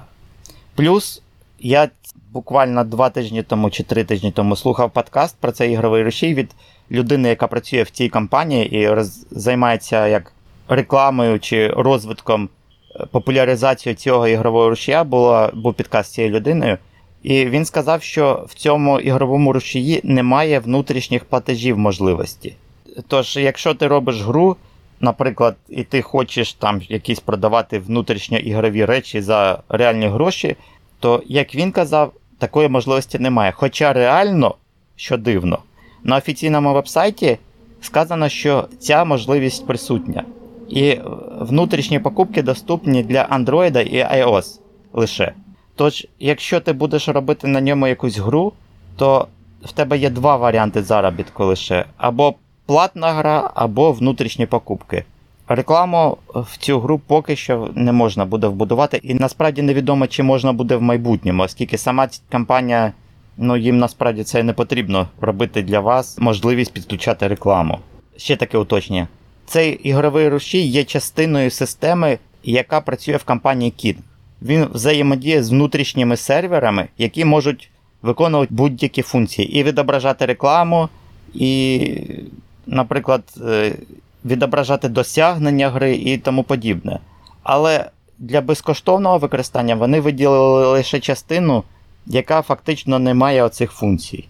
Плюс я буквально два тижні тому чи три тижні тому слухав подкаст про цей ігровий рушій від людини, яка працює в цій компанії і роз... займається як рекламою чи розвитком е, популяризацією цього ігрового рушія. Була, був підкаст з цією людиною. І він сказав, що в цьому ігровому рушії немає внутрішніх платежів можливості. Тож, якщо ти робиш гру, наприклад, і ти хочеш там якісь продавати внутрішньоігрові речі за реальні гроші, то, як він казав, такої можливості немає. Хоча реально, що дивно, на офіційному вебсайті сказано, що ця можливість присутня. І внутрішні покупки доступні для Android і iOS лише. Тож, якщо ти будеш робити на ньому якусь гру, то в тебе є два варіанти заробітку лише: або платна гра, або внутрішні покупки. Рекламу в цю гру поки що не можна буде вбудувати, і насправді невідомо, чи можна буде в майбутньому, оскільки сама компанія, ну їм насправді це не потрібно робити для вас можливість підключати рекламу. Ще таке уточнення. Цей ігровий рушій є частиною системи, яка працює в компанії King. Він взаємодіє з внутрішніми серверами, які можуть виконувати будь-які функції, і відображати рекламу, і, наприклад, е, відображати досягнення гри і тому подібне. Але для безкоштовного використання вони виділили лише частину, яка фактично не має оцих функцій.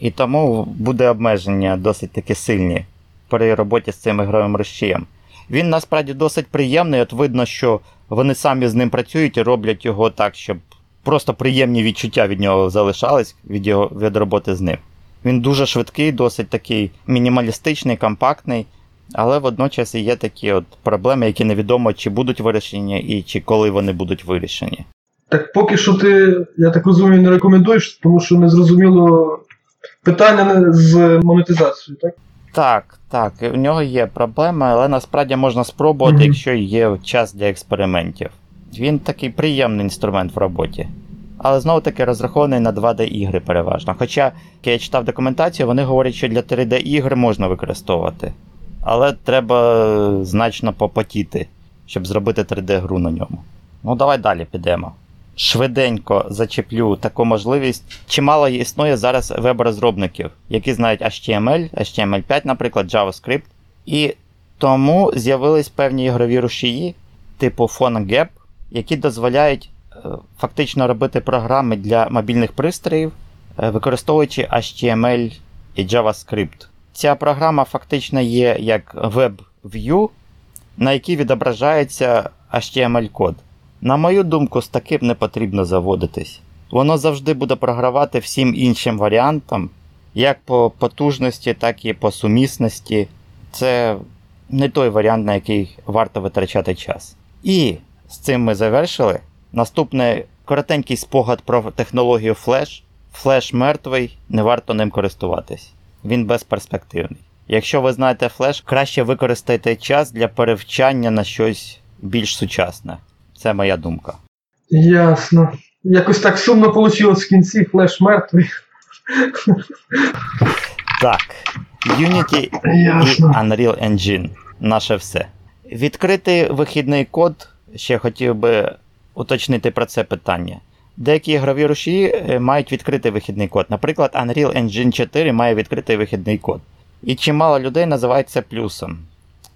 І тому буде обмеження досить таки сильні при роботі з цим ігровим розчієм. Він насправді досить приємний, от видно, що вони самі з ним працюють і роблять його так, щоб просто приємні відчуття від нього залишались від його від роботи з ним. Він дуже швидкий, досить такий мінімалістичний, компактний, але водночас є такі от проблеми, які невідомо, чи будуть вирішені і чи коли вони будуть вирішені. Так поки що ти, я так розумію, не рекомендуєш, тому що не зрозуміло питання з монетизацією, так? Так, так, у нього є проблеми, але насправді можна спробувати, mm-hmm. якщо є час для експериментів. Він такий приємний інструмент в роботі. Але знову таки розрахований на 2D-ігри переважно. Хоча, як я читав документацію, вони говорять, що для 3D-ігр можна використовувати. Але треба значно попотіти, щоб зробити 3D-гру на ньому. Ну, давай далі підемо. Швиденько зачеплю таку можливість. Чимало існує зараз веб-розробників, які знають HTML, HTML5, наприклад, JavaScript. І тому з'явились певні ігрові рушії, типу PhoneGap, які дозволяють е, фактично робити програми для мобільних пристроїв, е, використовуючи HTML і JavaScript. Ця програма фактично є як WebView, на якій відображається HTML-код. На мою думку, з таким не потрібно заводитись. Воно завжди буде програвати всім іншим варіантам, як по потужності, так і по сумісності. Це не той варіант, на який варто витрачати час. І з цим ми завершили. Наступний коротенький спогад про технологію Flash. Flash мертвий, не варто ним користуватись. Він безперспективний. Якщо ви знаєте Flash, краще використайте час для перевчання на щось більш сучасне. Це моя думка. Ясно. Якось так сумно вийшло в кінці Flash мертвий. Так. Unity Ясно. і Unreal Engine. Наше все. Відкритий вихідний код. Ще хотів би уточнити про це питання. Деякі ігрові рушії е, мають відкритий вихідний код. Наприклад, Unreal Engine 4 має відкритий вихідний код. І чимало людей називають це плюсом.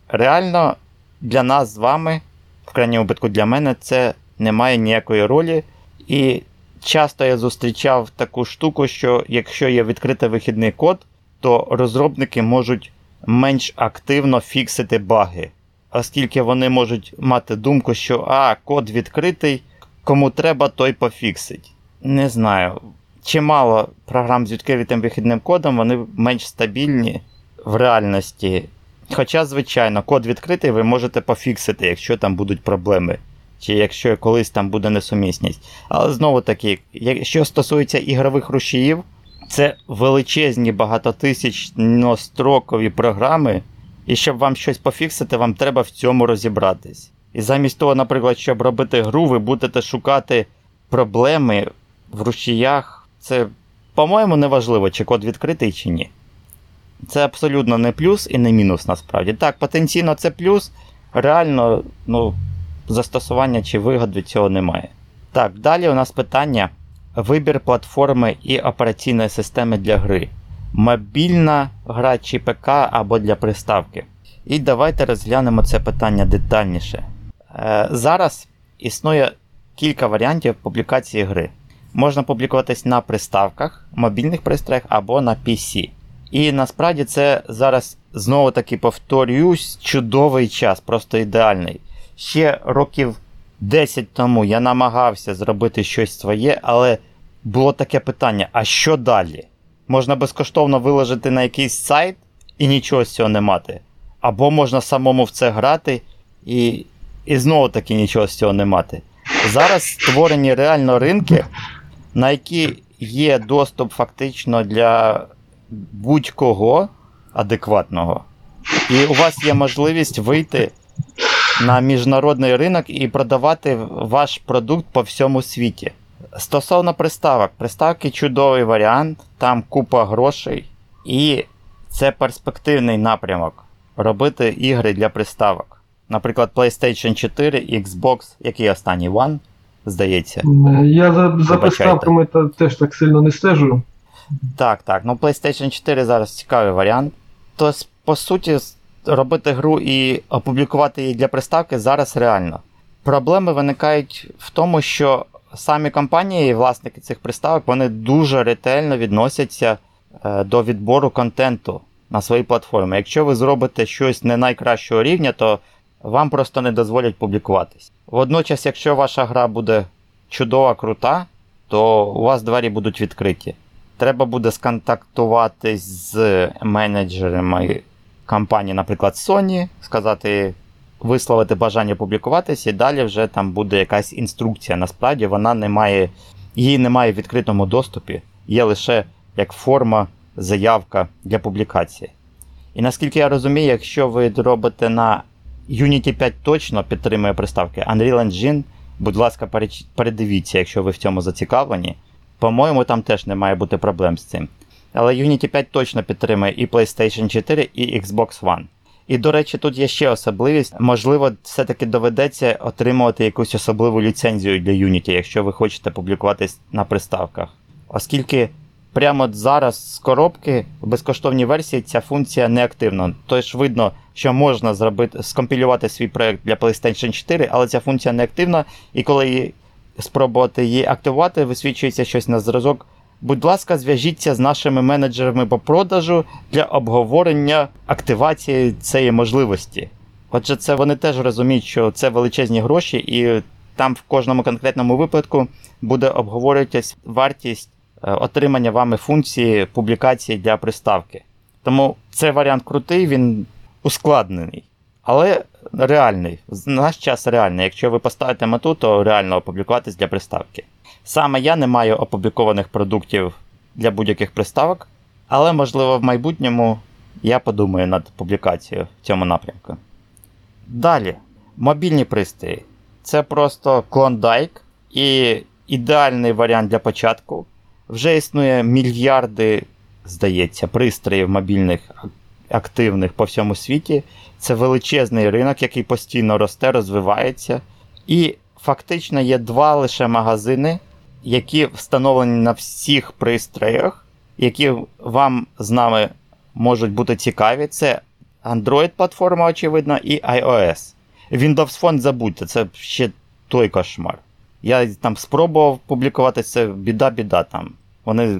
Реально, для нас з вами в крайньому випадку для мене це не має ніякої ролі. І часто я зустрічав таку штуку, що якщо є відкритий вихідний код, то розробники можуть менш активно фіксити баги, оскільки вони можуть мати думку, що а, код відкритий, кому треба, той пофіксить. Не знаю. Чимало програм з відкритим вихідним кодом, вони менш стабільні в реальності. Хоча, звичайно, код відкритий, ви можете пофіксити, якщо там будуть проблеми, чи якщо колись там буде несумісність. Але знову таки, що стосується ігрових рушіїв, це величезні багатотисячнострокові програми, і щоб вам щось пофіксити, вам треба в цьому розібратись. І замість того, наприклад, щоб робити гру, ви будете шукати проблеми в рушіях. Це, по-моєму, неважливо, чи код відкритий, чи ні. Це абсолютно не плюс і не мінус насправді. Так, потенційно це плюс, реально, ну, застосування чи вигод від цього немає. Так, далі у нас питання: вибір платформи і операційної системи для гри. Мобільна гра чи ПК або для приставки. І давайте розглянемо це питання детальніше. Е, Зараз існує кілька варіантів публікації гри. Можна публікуватись на приставках, мобільних пристроях або на PC. І насправді це зараз знову таки повторюсь, чудовий час, просто ідеальний. Ще років 10 тому я намагався зробити щось своє, але було таке питання: а що далі? Можна безкоштовно виложити на якийсь сайт і нічого з цього не мати. Або можна самому в це грати і і знову таки нічого з цього не мати. Зараз створені реально ринки, на які є доступ фактично для будь-кого адекватного. І у вас є можливість вийти на міжнародний ринок і продавати ваш продукт по всьому світі. Стосовно приставок, приставки чудовий варіант, там купа грошей, і це перспективний напрямок робити ігри для приставок. Наприклад, PlayStation 4, Xbox, який останній One, здається. Я за, за приставками теж так сильно не стежу. Так, так. Ну PlayStation 4 зараз цікавий варіант. Тобто, по суті, робити гру і опублікувати її для приставки зараз реально. Проблеми виникають в тому, що самі компанії, власники цих приставок, вони дуже ретельно відносяться е, до відбору контенту на своїй платформі. Якщо ви зробите щось не найкращого рівня, то вам просто не дозволять публікуватись. Водночас, якщо ваша гра буде чудова, крута, то у вас двері будуть відкриті. Треба буде сконтактуватись з менеджерами компанії, наприклад, Sony, сказати, висловити бажання публікуватися, і далі вже там буде якась інструкція. Насправді вона не має, її немає в відкритому доступі, є лише як форма, заявка для публікації. І наскільки я розумію, якщо ви робите на Unity 5 точно підтримує приставки Unreal Engine, будь ласка, передивіться, якщо ви в цьому зацікавлені. По-моєму, там теж не має бути проблем з цим. Але Unity 5 точно підтримує і PlayStation 4, і Xbox One. І, до речі, тут є ще особливість. Можливо, все-таки доведеться отримувати якусь особливу ліцензію для Unity, якщо ви хочете публікуватись на приставках. Оскільки прямо зараз з коробки в безкоштовній версії ця функція не активна. Тож видно, що можна зробити скомпілювати свій проект для PlayStation 4, але ця функція не активна, і коли спробувати її активувати, висвічується щось на зразок. Будь ласка, зв'яжіться з нашими менеджерами по продажу для обговорення активації цієї можливості. Отже, це вони теж розуміють, що це величезні гроші, і там в кожному конкретному випадку буде обговорюватись вартість е, отримання вами функції публікації для приставки. Тому цей варіант крутий, він ускладнений, але реальний. В наш час реальний. Якщо ви поставите мету, то реально опублікуватись для приставки. Саме я не маю опублікованих продуктів для будь-яких приставок, але, можливо, в майбутньому я подумаю над публікацією в цьому напрямку. Далі, мобільні пристрої. Це просто клондайк і ідеальний варіант для початку. Вже існує мільярди, здається, пристроїв мобільних активних по всьому світі. Це величезний ринок, який постійно росте, розвивається. І фактично є два лише магазини, які встановлені на всіх пристроях, які вам з нами можуть бути цікаві. Це Android-платформа, очевидно, і iOS. Windows Phone забудьте, це ще той кошмар. Я там спробував публікувати це біда-біда там. Вони,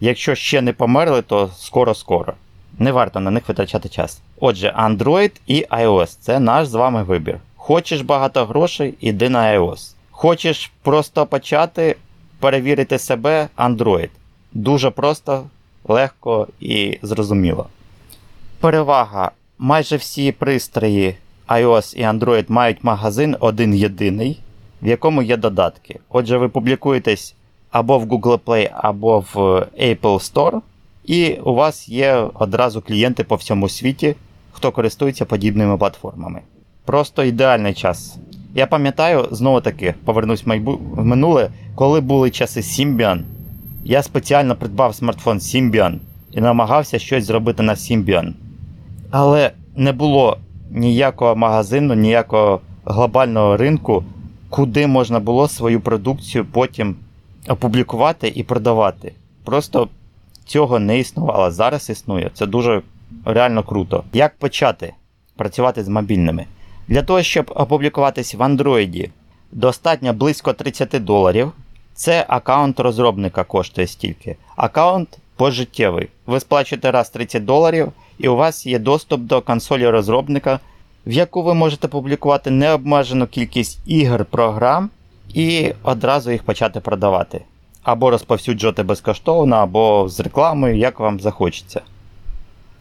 якщо ще не померли, то скоро-скоро. Не варто на них витрачати час. Отже, Android і iOS це наш з вами вибір. Хочеш багато грошей, іди на iOS. Хочеш просто почати перевірити себе Android. Дуже просто, легко і зрозуміло. Перевага. Майже всі пристрої iOS і Android мають магазин один єдиний, в якому є додатки. Отже, ви публікуєтесь або в Google Play, або в Apple Store, і у вас є одразу клієнти по всьому світі, хто користується подібними платформами. Просто ідеальний час. Я пам'ятаю, знову таки, повернусь в, майбу... в минуле, коли були часи Symbian, я спеціально придбав смартфон Symbian і намагався щось зробити на Symbian. Але не було ніякого магазину, ніякого глобального ринку, куди можна було свою продукцію потім опублікувати і продавати. Просто цього не існувало. Зараз існує. Це дуже реально круто. Як почати працювати з мобільними? Для того, щоб опублікуватись в Android, достатньо близько 30 доларів. Це аккаунт розробника коштує стільки. Аккаунт пожиттєвий. Ви сплачуєте раз 30 доларів, і у вас є доступ до консолі розробника, в яку ви можете публікувати необмежену кількість ігор, програм і одразу їх почати продавати. Або розповсюджувати безкоштовно, або з рекламою, як вам захочеться.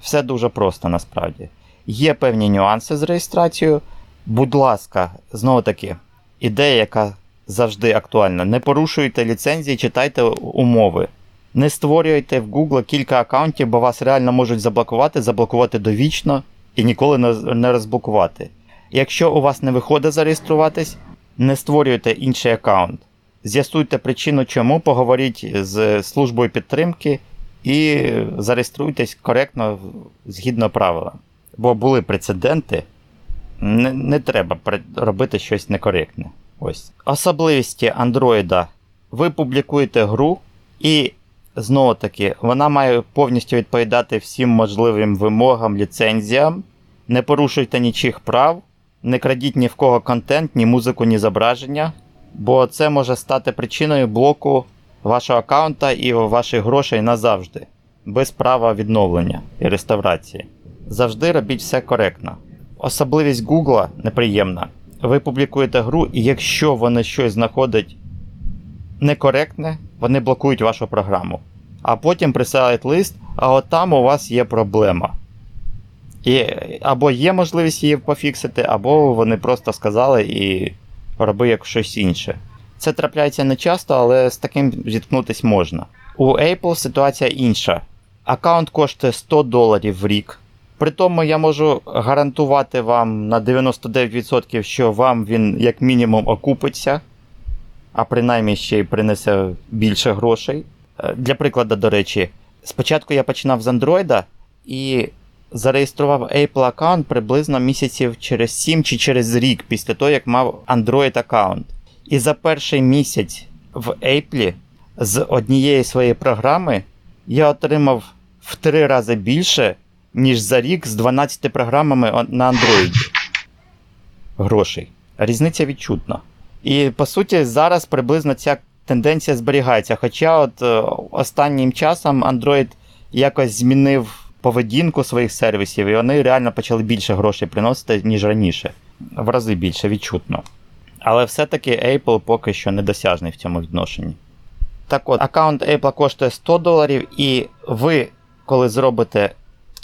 Все дуже просто насправді. Є певні нюанси з реєстрацією. Будь ласка, знову таки, ідея, яка завжди актуальна. Не порушуйте ліцензії, читайте умови. Не створюйте в Google кілька аккаунтів, бо вас реально можуть заблокувати, заблокувати довічно і ніколи не розблокувати. Якщо у вас не виходить зареєструватись, не створюйте інший аккаунт. З'ясуйте причину, чому, поговоріть з службою підтримки і зареєструйтесь коректно згідно правилам. Бо були прецеденти, не, не треба робити щось некоректне. Ось. Особливості Андроїда. Ви публікуєте гру, і знову таки, вона має повністю відповідати всім можливим вимогам, ліцензіям. Не порушуйте нічих прав, не крадіть ні в кого контент, ні музику, ні зображення, бо це може стати причиною блоку вашого аккаунта і ваших грошей назавжди, без права відновлення і реставрації. Завжди робіть все коректно. Особливість Google неприємна. Ви публікуєте гру, і якщо вони щось знаходять некоректне, вони блокують вашу програму. А потім присилають лист, а от там у вас є проблема. І Або є можливість її пофіксити, або вони просто сказали і роби як щось інше. Це трапляється не часто, але з таким зіткнутися можна. У Apple ситуація інша. Аккаунт коштує 100 доларів в рік. При тому я можу гарантувати вам на 99%, що вам він як мінімум окупиться, а принаймні ще й принесе більше грошей. Е, для прикладу, до речі, спочатку я починав з Android і зареєстрував Apple аккаунт приблизно місяців через 7 чи через рік після того, як мав Android аккаунт. І за перший місяць в Apple з однієї своєї програми я отримав в три рази більше ніж за рік з 12 програмами на Android. Грошей. Різниця відчутна. І по суті, зараз приблизно ця тенденція зберігається. Хоча от е, останнім часом Android якось змінив поведінку своїх сервісів, і вони реально почали більше грошей приносити, ніж раніше. В рази більше відчутно. Але все-таки Apple поки що недосяжний в цьому відношенні. Так от, аккаунт Apple коштує 100 доларів, і ви, коли зробите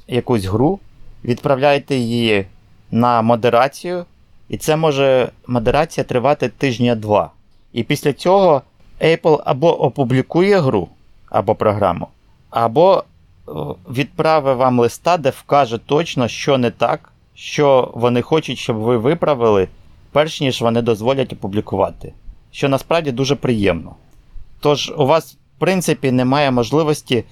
якусь гру, відправляєте її на модерацію, і це може модерація тривати тижня-два. І після цього Apple або опублікує гру або програму, або відправить вам листа, де вкаже точно, що не так, що вони хочуть, щоб ви виправили, перш ніж вони дозволять опублікувати. Що насправді дуже приємно. Тож, у вас, в принципі, немає можливості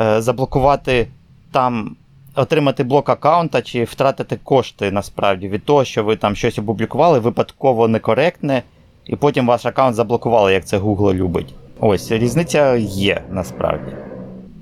е, заблокувати там отримати блок аккаунта чи втратити кошти насправді від того, що ви там щось опублікували, випадково некоректне, і потім ваш аккаунт заблокували, як це Google любить. Ось, різниця є насправді.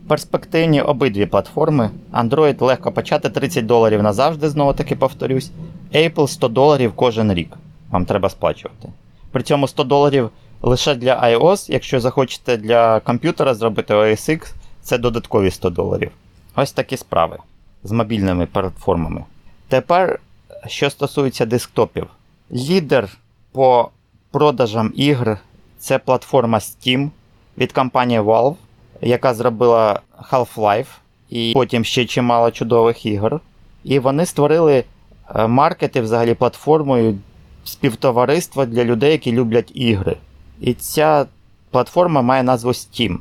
Перспективні обидві платформи. Android легко почати 30 доларів назавжди, знову таки повторюсь. Apple 100 доларів кожен рік. Вам треба сплачувати. При цьому 100 доларів лише для iOS, якщо захочете для комп'ютера зробити OS X, це додаткові 100 доларів. Ось такі справи з мобільними платформами. Тепер, що стосується десктопів, лідер по продажам ігр це платформа Steam від компанії Valve, яка зробила Half-Life і потім ще чимало чудових ігор. І вони створили е, маркети взагалі платформою співтовариства для людей, які люблять ігри. І ця платформа має назву Steam.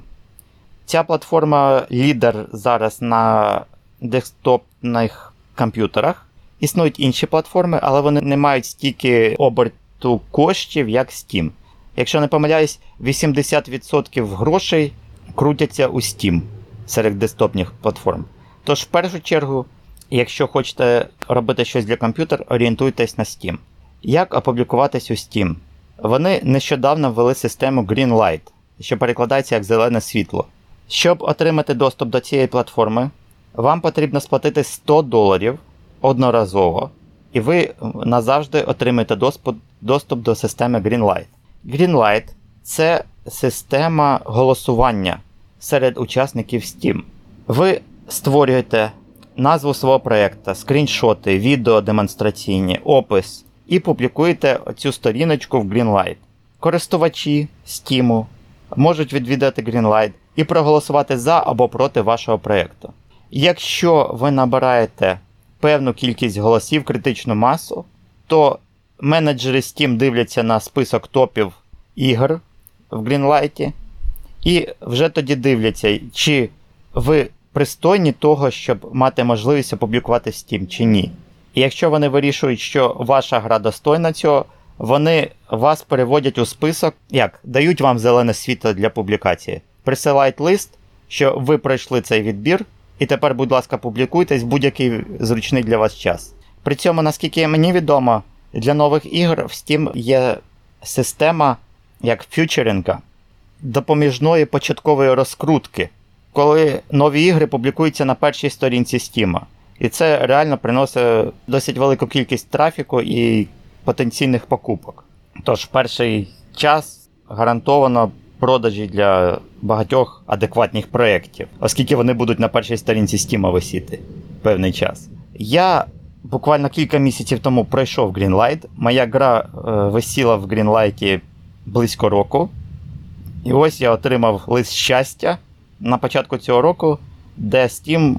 Ця платформа лідер зараз на десктопних комп'ютерах. Існують інші платформи, але вони не мають стільки оберту коштів, як Steam. Якщо не помиляюсь, 80% грошей крутяться у Steam серед десктопних платформ. Тож, в першу чергу, якщо хочете робити щось для комп'ютера, орієнтуйтесь на Steam. Як опублікуватись у Steam? Вони нещодавно ввели систему Greenlight, що перекладається як зелене світло. Щоб отримати доступ до цієї платформи, вам потрібно сплатити 100 доларів одноразово, і ви назавжди отримаєте доступ до системи Greenlight. Greenlight це система голосування серед учасників Steam. Ви створюєте назву свого проєкту, скріншоти, відео демонстраційні, опис і публікуєте цю сторіночку в Greenlight. Користувачі Steam можуть відвідати Greenlight і проголосувати за або проти вашого проєкту. Якщо ви набираєте певну кількість голосів, критичну масу, то менеджери Steam дивляться на список топів ігор в Greenlight і вже тоді дивляться, чи ви пристойні того, щоб мати можливість опублікувати Steam чи ні. І якщо вони вирішують, що ваша гра достойна цього, вони вас переводять у список, як дають вам зелене світло для публікації. Присилають лист, що ви пройшли цей відбір, і тепер, будь ласка, публікуйтесь в будь-який зручний для вас час. При цьому, наскільки мені відомо, для нових ігор в Steam є система як фьючеринга, допоміжної початкової розкрутки, коли нові ігри публікуються на першій сторінці Steam. І це реально приносить досить велику кількість трафіку і потенційних покупок. Тож, в перший час гарантовано продажі для багатьох адекватних проєктів, оскільки вони будуть на першій сторінці Steam висіти певний час. Я буквально кілька місяців тому пройшов Greenlight. Моя гра е, висіла в Greenlight близько року. І ось я отримав лист щастя на початку цього року, де Steam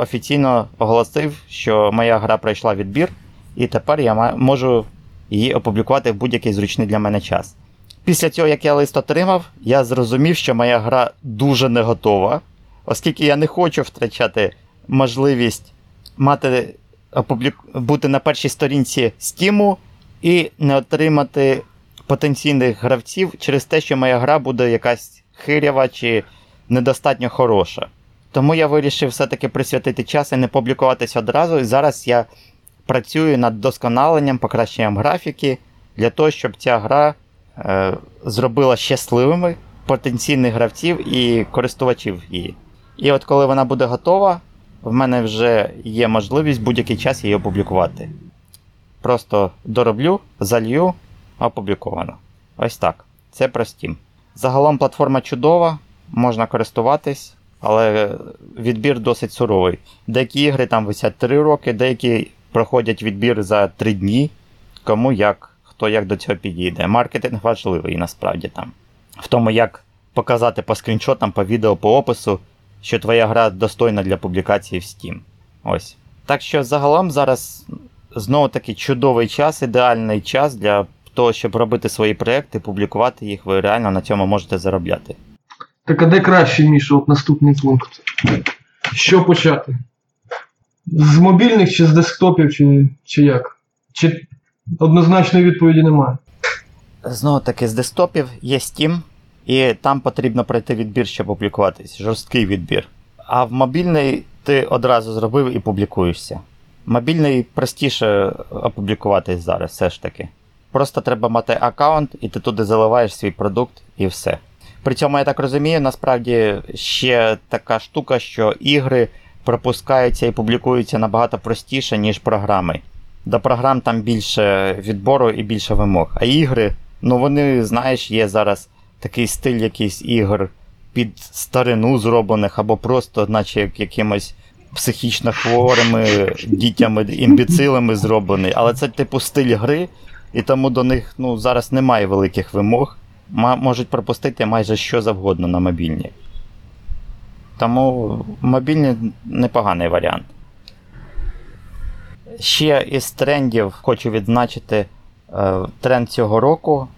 офіційно оголосив, що моя гра пройшла відбір, і тепер я можу її опублікувати в будь-який зручний для мене час. Після цього, як я лист отримав, я зрозумів, що моя гра дуже не готова, оскільки я не хочу втрачати можливість мати бути на першій сторінці Steam і не отримати потенційних гравців через те, що моя гра буде якась хирява чи недостатньо хороша. Тому я вирішив все-таки присвятити час і не публікуватись одразу. І зараз я працюю над досконаленням, покращенням графіки для того, щоб ця гра е, зробила щасливими потенційних гравців і користувачів її. І от коли вона буде готова, в мене вже є можливість будь-який час її опублікувати. Просто дороблю, залью, опубліковано. Ось так. Це про Steam. Загалом платформа чудова, можна користуватись, але відбір досить суровий. Деякі ігри там висять 3 роки, деякі проходять відбір за 3 дні. Кому як, хто як до цього підійде. Маркетинг важливий насправді там. В тому, як показати по скріншотам, по відео, по опису, що твоя гра достойна для публікації в Steam. Ось. Так що загалом зараз знову таки чудовий час, ідеальний час для того, щоб робити свої проекти, публікувати їх, ви реально на цьому можете заробляти. Так а де краще, Міша, от наступний пункт? Що почати? З мобільних чи з десктопів, чи чи як? Чи однозначної відповіді немає? Знову таки, з десктопів є Steam, і там потрібно пройти відбір, щоб публікуватись. Жорсткий відбір. А в мобільний ти одразу зробив і публікуєшся. Мобільний простіше опублікуватись зараз, все ж таки. Просто треба мати аккаунт, і ти туди заливаєш свій продукт і все. При цьому, я так розумію, насправді ще така штука, що ігри пропускаються і публікуються набагато простіше, ніж програми. До програм там більше відбору і більше вимог. А ігри, ну вони, знаєш, є зараз такий стиль якийсь ігор під старину зроблених, або просто, наче якимось психічно хворими дітями, імбіцилами зроблений. Але це типу стиль гри, і тому до них ну, зараз немає великих вимог. Можуть пропустити майже що завгодно на мобільні. Тому мобільний непоганий варіант. Ще із трендів хочу відзначити е, тренд цього року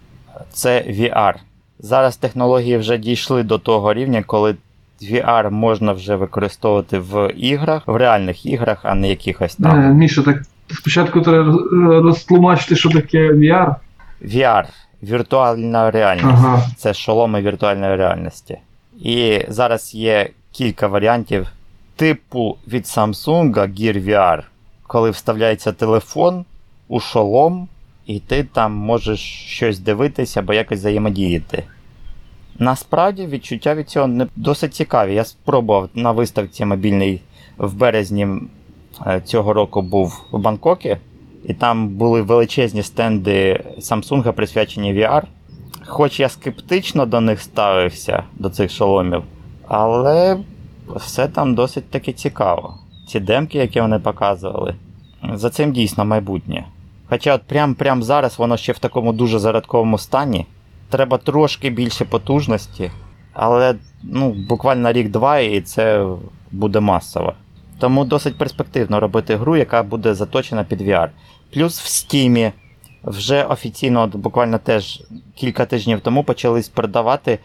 це VR. Зараз технології вже дійшли до того рівня, коли VR можна вже використовувати в іграх, в реальних іграх, а не якихось там. Е, Міша, так спочатку треба розтлумачити, що таке VR. VR віртуальна реальність. Ага. Це шоломи віртуальної реальності. І зараз є кілька варіантів типу від Samsung Gear VR, коли вставляється телефон у шолом, і ти там можеш щось дивитися або якось взаємодіяти. Насправді відчуття від цього не досить цікаві. Я спробував на виставці мобільний в березні е, цього року був в Бангкокі, і там були величезні стенди Samsung присвячені VR. Хоч я скептично до них ставився, до цих шоломів, але все там досить таки цікаво. ці демки, які вони показували. За цим дійсно майбутнє. Хоча от прям, прям зараз воно ще в такому дуже зарядковому стані. Треба трошки більше потужності, але ну, буквально рік-два і це буде масово. Тому досить перспективно робити гру, яка буде заточена під VR. Плюс в Steam вже офіційно, буквально теж кілька тижнів тому почали продавати е,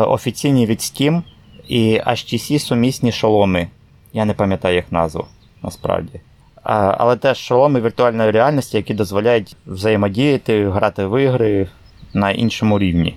офіційні від Steam і HTC сумісні шоломи. Я не пам'ятаю їх назву насправді. Але теж шоломи віртуальної реальності, які дозволяють взаємодіяти, грати в ігри на іншому рівні.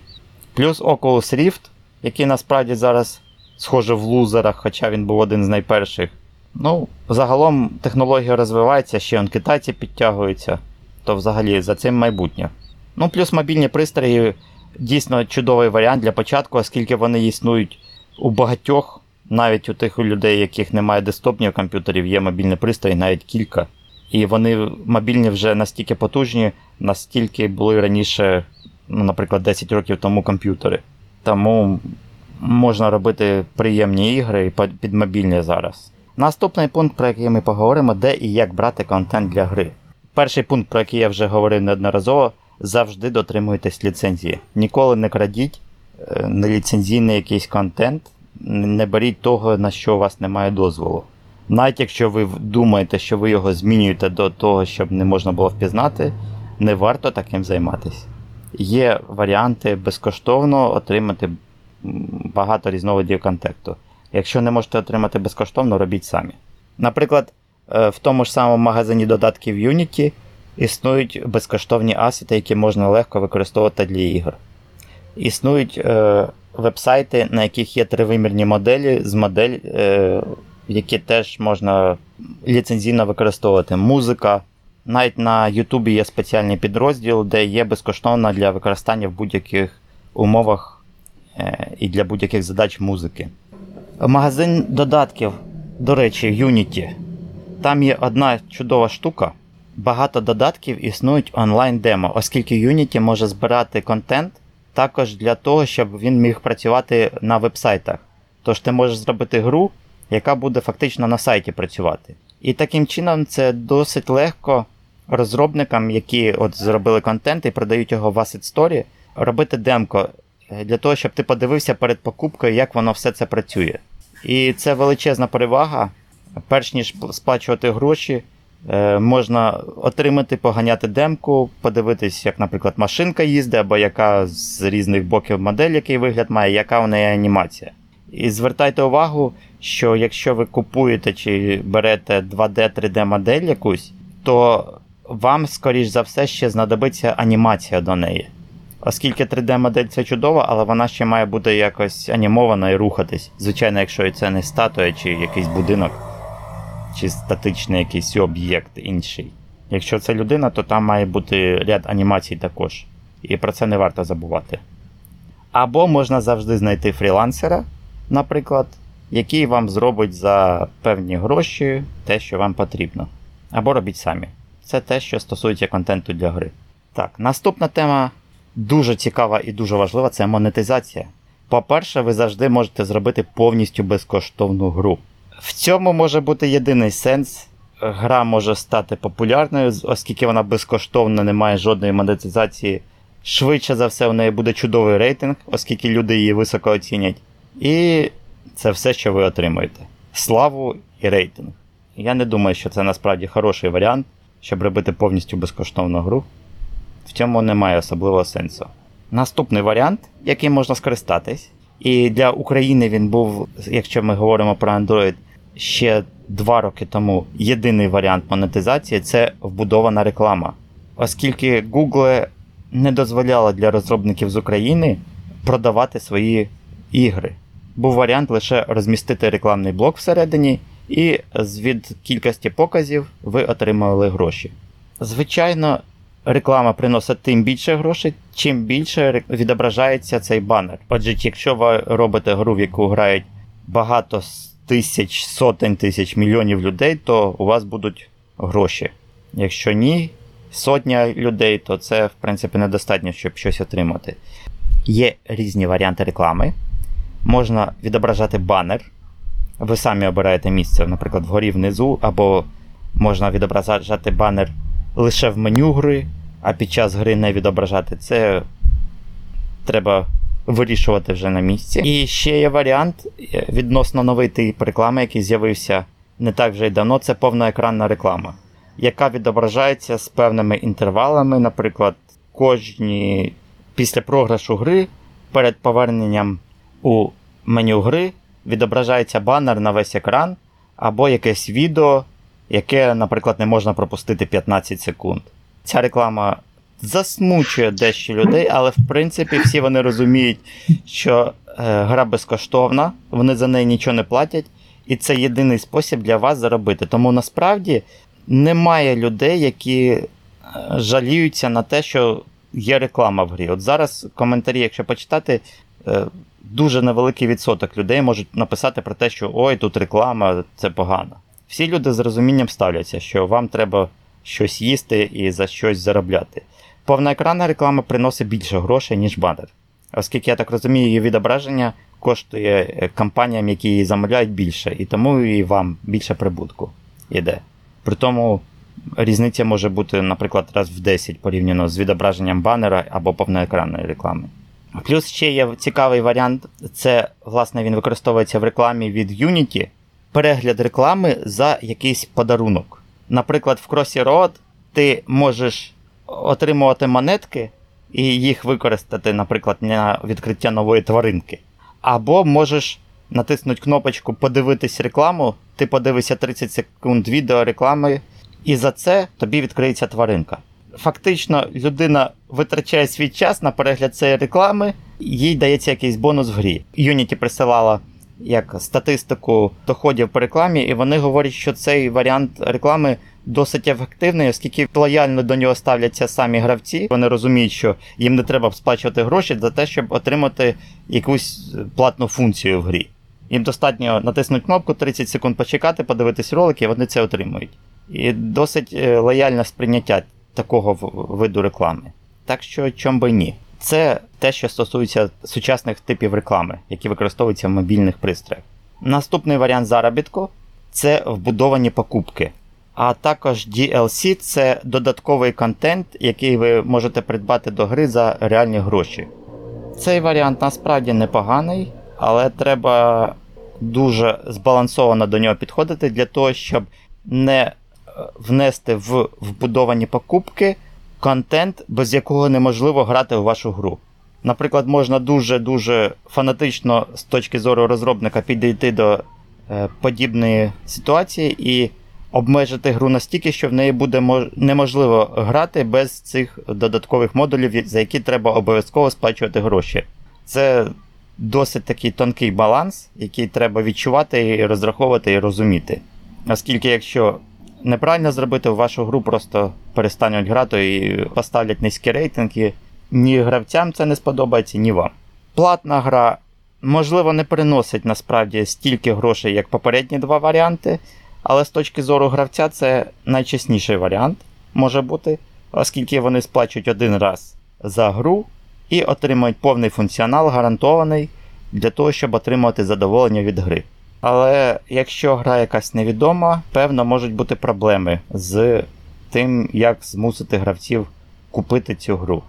Плюс Oculus Rift, який насправді зараз схоже в лузерах, хоча він був один з найперших. Ну, загалом технологія розвивається, ще он китайці підтягуються, то взагалі за цим майбутнє. Ну, плюс мобільні пристрої дійсно чудовий варіант для початку, оскільки вони існують у багатьох, навіть у тих людей, яких немає десктопних комп'ютерів, є мобільні пристрої, навіть кілька. І вони мобільні вже настільки потужні, настільки були раніше, ну, наприклад, 10 років тому комп'ютери. Тому можна робити приємні ігри під мобільні зараз. Наступний пункт, про який ми поговоримо, де і як брати контент для гри. Перший пункт, про який я вже говорив неодноразово, завжди дотримуйтесь ліцензії. Ніколи не крадіть е, неліцензійний якийсь контент, не беріть того, на що у вас немає дозволу. Навіть якщо ви думаєте, що ви його змінюєте до того, щоб не можна було впізнати, не варто таким займатися. Є варіанти безкоштовно отримати багато різновидів контенту. Якщо не можете отримати безкоштовно, робіть самі. Наприклад, е, в тому ж самому магазині додатків Unity існують безкоштовні асети, які можна легко використовувати для ігор. Існують е, вебсайти, на яких є тривимірні моделі з модель, е, які теж можна ліцензійно використовувати. Музика. Навіть на Ютубі є спеціальний підрозділ, де є безкоштовно для використання в будь-яких умовах е, і для будь-яких задач музики. Магазин додатків, до речі, Unity. Там є одна чудова штука. Багато додатків існують онлайн-демо, оскільки Unity може збирати контент також для того, щоб він міг працювати на вебсайтах. Тож ти можеш зробити гру, яка буде фактично на сайті працювати. І таким чином це досить легко розробникам, які от зробили контент і продають його в Asset Story, робити демко для того, щоб ти подивився перед покупкою, як воно все це працює. І це величезна перевага. Перш ніж сплачувати гроші, е, можна отримати, поганяти демку, подивитись, як, наприклад, машинка їздить, або яка з різних боків модель, який вигляд має, яка в неї анімація. І звертайте увагу, що якщо ви купуєте чи берете 2D, 3D модель якусь, то вам, скоріш за все, ще знадобиться анімація до неї. Оскільки 3D-модель це чудово, але вона ще має бути якось анімована і рухатись. Звичайно, якщо це не статуя, чи якийсь будинок, чи статичний якийсь об'єкт інший. Якщо це людина, то там має бути ряд анімацій також. І про це не варто забувати. Або можна завжди знайти фрілансера, наприклад, який вам зробить за певні гроші те, що вам потрібно. Або робіть самі. Це те, що стосується контенту для гри. Так, наступна тема дуже цікава і дуже важлива це монетизація. По-перше, ви завжди можете зробити повністю безкоштовну гру. В цьому може бути єдиний сенс. Гра може стати популярною, оскільки вона безкоштовна, не має жодної монетизації. Швидше за все, у неї буде чудовий рейтинг, оскільки люди її високо оцінять. І це все, що ви отримаєте. Славу і рейтинг. Я не думаю, що це насправді хороший варіант, щоб робити повністю безкоштовну гру в цьому немає особливого сенсу. Наступний варіант, який можна скористатись, і для України він був, якщо ми говоримо про Android, ще два роки тому єдиний варіант монетизації це вбудована реклама. Оскільки Google не дозволяло для розробників з України продавати свої ігри. Був варіант лише розмістити рекламний блок всередині, і від кількості показів ви отримали гроші. Звичайно, реклама приносить тим більше грошей, чим більше відображається цей банер. Отже, якщо ви робите гру, в яку грають багато тисяч, сотень тисяч мільйонів людей, то у вас будуть гроші. Якщо ні, сотня людей, то це, в принципі, недостатньо, щоб щось отримати. Є різні варіанти реклами. Можна відображати банер, ви самі обираєте місце, наприклад, вгорі внизу, або можна відображати банер лише в меню гри, а під час гри не відображати. Це треба вирішувати вже на місці. І ще є варіант е, відносно новий тип реклами, який з'явився не так вже й давно. Це повноекранна реклама, яка відображається з певними інтервалами, наприклад, кожні після програшу гри перед поверненням у меню гри відображається банер на весь екран або якесь відео, яке, наприклад, не можна пропустити 15 секунд. Ця реклама засмучує дещо людей, але в принципі всі вони розуміють, що е, гра безкоштовна, вони за неї нічого не платять, і це єдиний спосіб для вас заробити. Тому насправді немає людей, які е, жаліються на те, що є реклама в грі. От зараз коментарі, якщо почитати, е, дуже невеликий відсоток людей можуть написати про те, що ой, тут реклама, це погано. Всі люди з розумінням ставляться, що вам треба щось їсти і за щось заробляти. Повноекранна реклама приносить більше грошей, ніж банер. Оскільки я так розумію, її відображення коштує е, компаніям, які її замовляють більше, і тому і вам більше прибутку йде. При тому різниця може бути, наприклад, раз в 10 порівняно з відображенням банера або повноекранної реклами. Плюс ще є цікавий варіант, це, власне, він використовується в рекламі від Unity. Перегляд реклами за якийсь подарунок. Наприклад, в Crossy Road ти можеш отримувати монетки і їх використати, наприклад, на відкриття нової тваринки. Або можеш натиснути кнопочку Подивитись рекламу, ти подивишся 30 секунд відео реклами, і за це тобі відкриється тваринка. Фактично, людина витрачає свій час на перегляд цієї реклами, їй дається якийсь бонус в грі. Unity присилала як статистику доходів по рекламі, і вони говорять, що цей варіант реклами досить ефективний, оскільки лояльно до нього ставляться самі гравці. Вони розуміють, що їм не треба сплачувати гроші за те, щоб отримати якусь платну функцію в грі. Їм достатньо натиснути кнопку 30 секунд почекати, подивитись ролики, і вони це отримують. І досить е, лояльне сприйняття такого виду реклами. Так що, чом би ні. Це те, що стосується сучасних типів реклами, які використовуються в мобільних пристроях. Наступний варіант заробітку це вбудовані покупки. А також DLC це додатковий контент, який ви можете придбати до гри за реальні гроші. Цей варіант насправді непоганий, але треба дуже збалансовано до нього підходити для того, щоб не е, внести в вбудовані покупки контент, без якого неможливо грати у вашу гру. Наприклад, можна дуже-дуже фанатично з точки зору розробника підійти до е, подібної ситуації і обмежити гру настільки, що в неї буде мож... неможливо грати без цих додаткових модулів, за які треба обов'язково сплачувати гроші. Це досить такий тонкий баланс, який треба відчувати і розраховувати і розуміти. Оскільки, якщо неправильно зробити, в вашу гру просто перестануть грати і поставлять низькі рейтинги. Ні гравцям це не сподобається, ні вам. Платна гра, можливо, не приносить насправді стільки грошей, як попередні два варіанти, але з точки зору гравця це найчесніший варіант може бути, оскільки вони сплачують один раз за гру і отримують повний функціонал, гарантований для того, щоб отримувати задоволення від гри. Але якщо гра якась невідома, певно можуть бути проблеми з тим, як змусити гравців купити цю гру.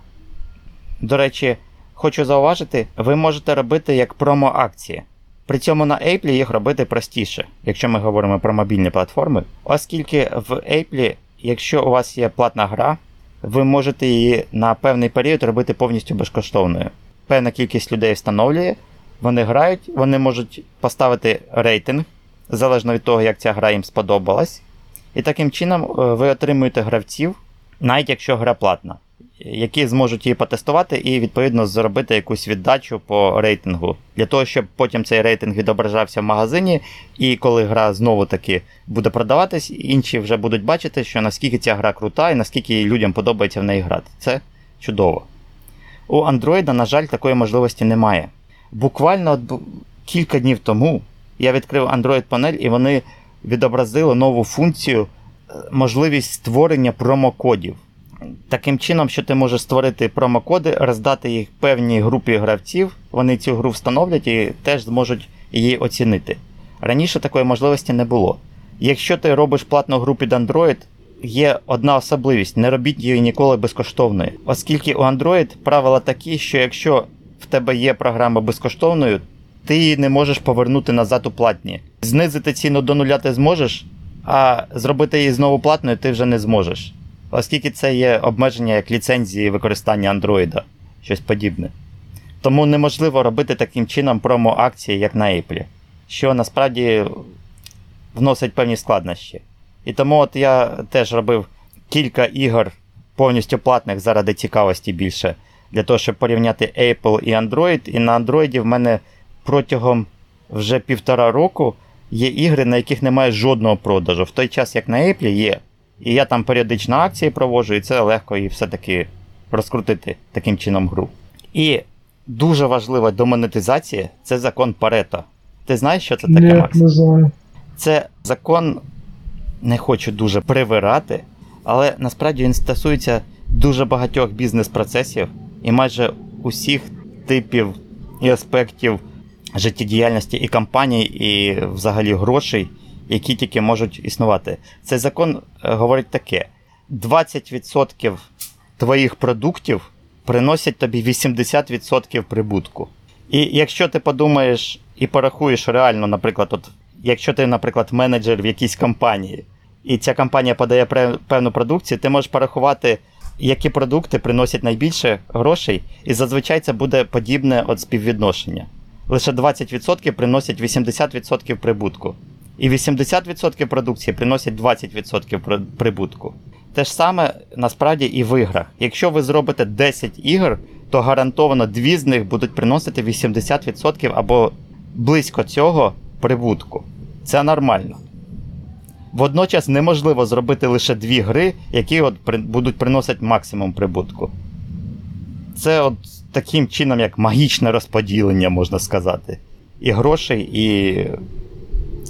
До речі, хочу зауважити, ви можете робити як промо-акції. При цьому на Apple їх робити простіше, якщо ми говоримо про мобільні платформи, оскільки в Apple, якщо у вас є платна гра, ви можете її на певний період робити повністю безкоштовною. Певна кількість людей встановлює, вони грають, вони можуть поставити рейтинг, залежно від того, як ця гра їм сподобалась. І таким чином е, ви отримуєте гравців, навіть якщо гра платна, які зможуть її потестувати і, відповідно, зробити якусь віддачу по рейтингу, для того, щоб потім цей рейтинг відображався в магазині, і коли гра знову-таки буде продаватись, інші вже будуть бачити, що наскільки ця гра крута і наскільки людям подобається в неї грати. Це чудово. У Android, на жаль, такої можливості немає. Буквально кілька днів тому я відкрив Android панель і вони відобразили нову функцію, е, можливість створення промокодів. Таким чином, що ти можеш створити промокоди, роздати їх певній групі гравців, вони цю гру встановлять і теж зможуть її оцінити. Раніше такої можливості не було. Якщо ти робиш платну гру під Android, є одна особливість: не робіть її ніколи безкоштовною. Оскільки у Android правила такі, що якщо в тебе є програма безкоштовною, ти не можеш повернути назад у платні. Знизити ціну до нуля ти зможеш, а зробити її знову платною ти вже не зможеш. Оскільки це є обмеження як ліцензії використання Android, щось подібне. Тому неможливо робити таким чином промо-акції, як на Apple, що насправді вносить певні складнощі. І тому от я теж робив кілька ігор повністю платних заради цікавості більше, для того, щоб порівняти Apple і Android. І на Android в мене протягом вже півтора року є ігри, на яких немає жодного продажу. В той час, як на Apple є. І я там періодично акції проводжу, і це легко і все-таки розкрутити таким чином гру. І дуже важлива до монетизації це закон Парето. Ти знаєш, що це таке, Ні, Макс? не знаю. Це закон, не хочу дуже привирати, але насправді він стосується дуже багатьох бізнес-процесів і майже усіх типів і аспектів життєдіяльності і компаній, і взагалі грошей, які тільки можуть існувати. Цей закон е, говорить таке: 20% твоїх продуктів приносять тобі 80% прибутку. І якщо ти подумаєш і порахуєш реально, наприклад, от, якщо ти, наприклад, менеджер в якійсь компанії, і ця компанія подає певну продукцію, ти можеш порахувати, які продукти приносять найбільше грошей, і зазвичай це буде подібне от співвідношення. Лише 20% приносять 80% прибутку. І 80% продукції приносять 20% прибутку. Те ж саме насправді і в іграх. Якщо ви зробите 10 ігор, то гарантовано дві з них будуть приносити 80% або близько цього прибутку. Це нормально. Водночас неможливо зробити лише дві гри, які от при- будуть приносити максимум прибутку. Це от таким чином, як магічне розподілення, можна сказати. І грошей, і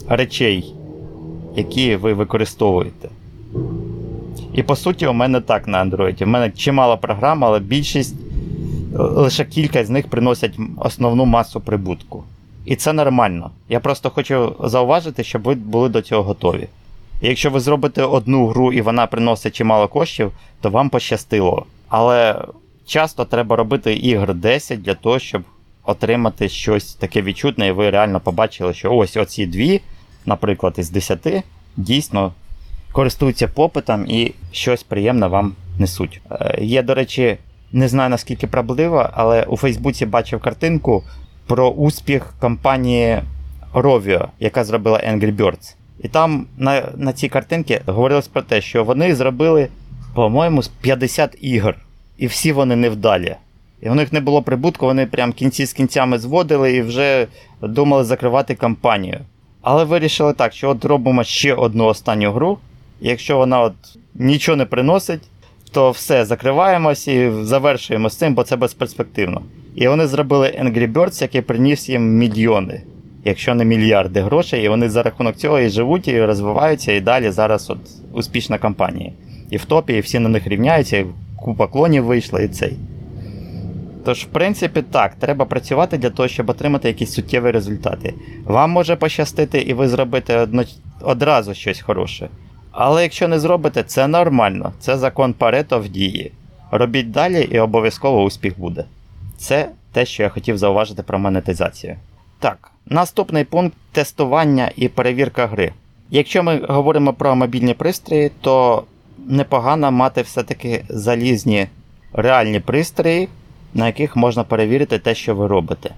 речей, які ви використовуєте. І по суті, у мене так на Android. У мене чимало програм, але більшість, лише кілька з них приносять основну масу прибутку. І це нормально. Я просто хочу зауважити, щоб ви були до цього готові. Якщо ви зробите одну гру і вона приносить чимало коштів, то вам пощастило. Але часто треба робити ігр 10 для того, щоб отримати щось таке відчутне, і ви реально побачили, що ось оці дві, наприклад, із 10, дійсно користуються попитом і щось приємне вам несуть. Е, Є, до речі, не знаю наскільки правдиво, але у Фейсбуці бачив картинку про успіх компанії Rovio, яка зробила Angry Birds. І там на, на цій картинці говорилось про те, що вони зробили, по-моєму, з 50 ігор, і всі вони невдалі. І в них не було прибутку, вони прям кінці з кінцями зводили і вже думали закривати кампанію. Але вирішили так, що от робимо ще одну останню гру. і Якщо вона от нічого не приносить, то все, закриваємось і завершуємо з цим, бо це безперспективно. І вони зробили Angry Birds, який приніс їм мільйони, якщо не мільярди грошей, і вони за рахунок цього і живуть, і розвиваються, і далі зараз от успішна компанія. І в топі, і всі на них рівняються, і купа клонів вийшла, і цей. Тож, в принципі, так, треба працювати для того, щоб отримати якісь суттєві результати. Вам може пощастити, і ви зробите одно... одразу щось хороше. Але якщо не зробите, це нормально. Це закон Парето в дії. Робіть далі і обов'язково успіх буде. Це те, що я хотів зауважити про монетизацію. Так, наступний пункт тестування і перевірка гри. Якщо ми говоримо про мобільні пристрої, то непогано мати все-таки залізні реальні пристрої, на яких можна перевірити те, що ви робите.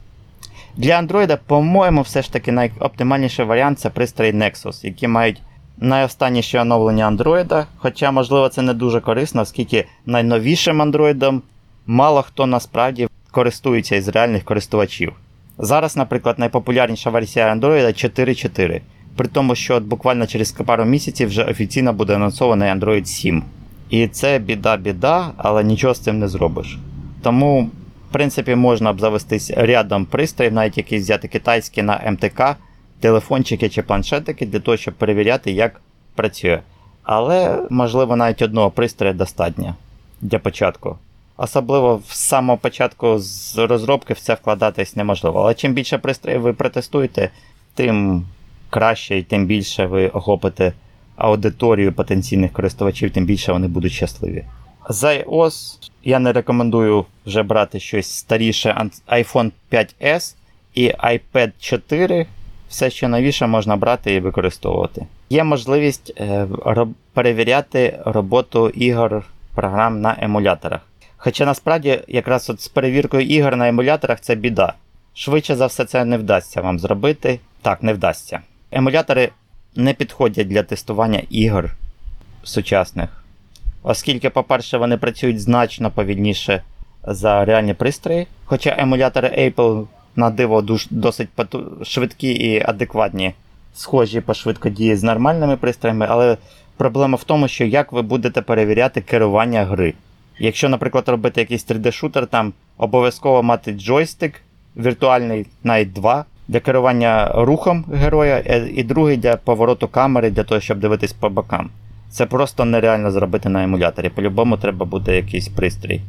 Для Android, по-моєму, все ж таки найоптимальніший варіант це пристрої Nexus, які мають найостанніше оновлення Android, хоча, можливо, це не дуже корисно, оскільки найновішим Android мало хто насправді користується із реальних користувачів. Зараз, наприклад, найпопулярніша версія Android 4.4, при тому, що буквально через пару місяців вже офіційно буде анонсований Android 7. І це біда-біда, але нічого з цим не зробиш. Тому, в принципі, можна обзавестись рядом пристроїв, навіть якісь взяти китайські на МТК, телефончики чи планшетики для того, щоб перевіряти, як працює. Але, можливо, навіть одного пристрою достатньо для початку. Особливо з самого початку з розробки в це вкладатись неможливо. Але чим більше пристроїв ви протестуєте, тим краще і тим більше ви охопите аудиторію потенційних користувачів, тим більше вони будуть щасливі. З iOS я не рекомендую вже брати щось старіше iPhone 5S і iPad 4. Все, що новіше, можна брати і використовувати. Є можливість е, перевіряти роботу ігор програм на емуляторах. Хоча насправді, якраз от з перевіркою ігор на емуляторах це біда. Швидше за все, це не вдасться вам зробити. Так, не вдасться. Емулятори не підходять для тестування ігор сучасних. Оскільки, по-перше, вони працюють значно повільніше за реальні пристрої. Хоча емулятори Apple на диво досить швидкі і адекватні, схожі по швидкодії з нормальними пристроями, але проблема в тому, що як ви будете перевіряти керування гри. Якщо, наприклад, робити якийсь 3D-шутер, там обов'язково мати джойстик, віртуальний навіть два, для керування рухом героя, е, і другий для повороту камери, для того, щоб дивитись по бокам. Це просто нереально зробити на емуляторі. По-любому треба буде якийсь пристрій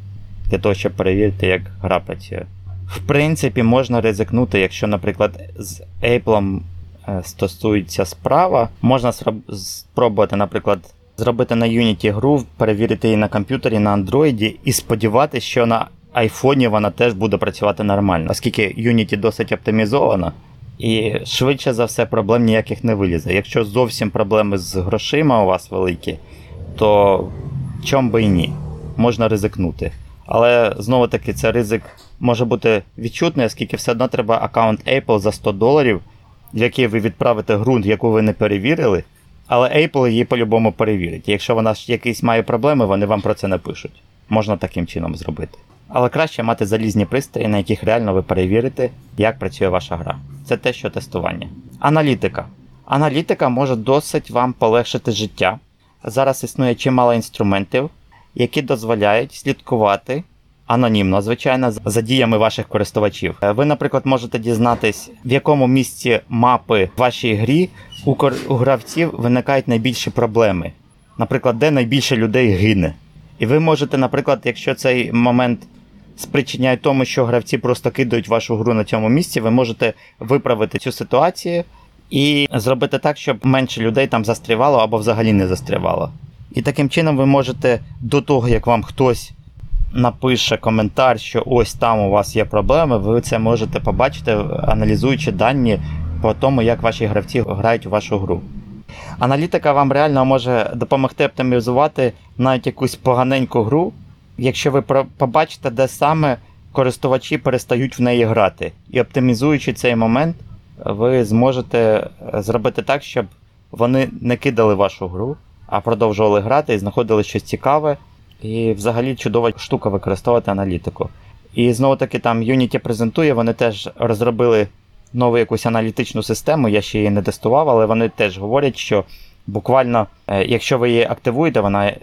для того, щоб перевірити, як гра працює. В принципі, можна ризикнути, якщо, наприклад, з Apple е, стосується справа, можна спробувати, наприклад, зробити на Unity гру, перевірити її на комп'ютері на Android і сподіватися, що на айфоні вона теж буде працювати нормально, оскільки Unity досить оптимізована. І швидше за все проблем ніяких не вилізе. Якщо зовсім проблеми з грошима у вас великі, то чом би і ні, можна ризикнути. Але знову таки це ризик може бути відчутний, оскільки все одно треба аккаунт Apple за 100 доларів, в який ви відправите ґрунт, яку ви не перевірили. Але Apple її по-любому перевірить. Якщо вона якісь має проблеми, вони вам про це напишуть. Можна таким чином зробити. Але краще мати залізні пристрої, на яких реально ви перевірите, як працює ваша гра. Це те, що тестування. Аналітика. Аналітика може досить вам полегшити життя. Зараз існує чимало інструментів, які дозволяють слідкувати анонімно, звичайно, за діями ваших користувачів. Ви, наприклад, можете дізнатись, в якому місці мапи в вашій грі у, у гравців виникають найбільші проблеми. Наприклад, де найбільше людей гине. І ви можете, наприклад, якщо цей момент спричиняє тому, що гравці просто кидають вашу гру на цьому місці, ви можете виправити цю ситуацію і зробити так, щоб менше людей там застрівало або взагалі не застрівало. І таким чином ви можете до того, як вам хтось напише коментар, що ось там у вас є проблеми, ви це можете побачити, аналізуючи дані по тому, як ваші гравці грають у вашу гру. Аналітика вам реально може допомогти оптимізувати навіть якусь поганеньку гру, якщо ви побачите, де саме користувачі перестають в неї грати. І оптимізуючи цей момент, ви зможете е, зробити так, щоб вони не кидали вашу гру, а продовжували грати і знаходили щось цікаве. І взагалі чудова штука використовувати аналітику. І знову таки там Unity презентує, вони теж розробили нову якусь аналітичну систему, я ще її не тестував, але вони теж говорять, що буквально, е, якщо ви її активуєте, вона, е,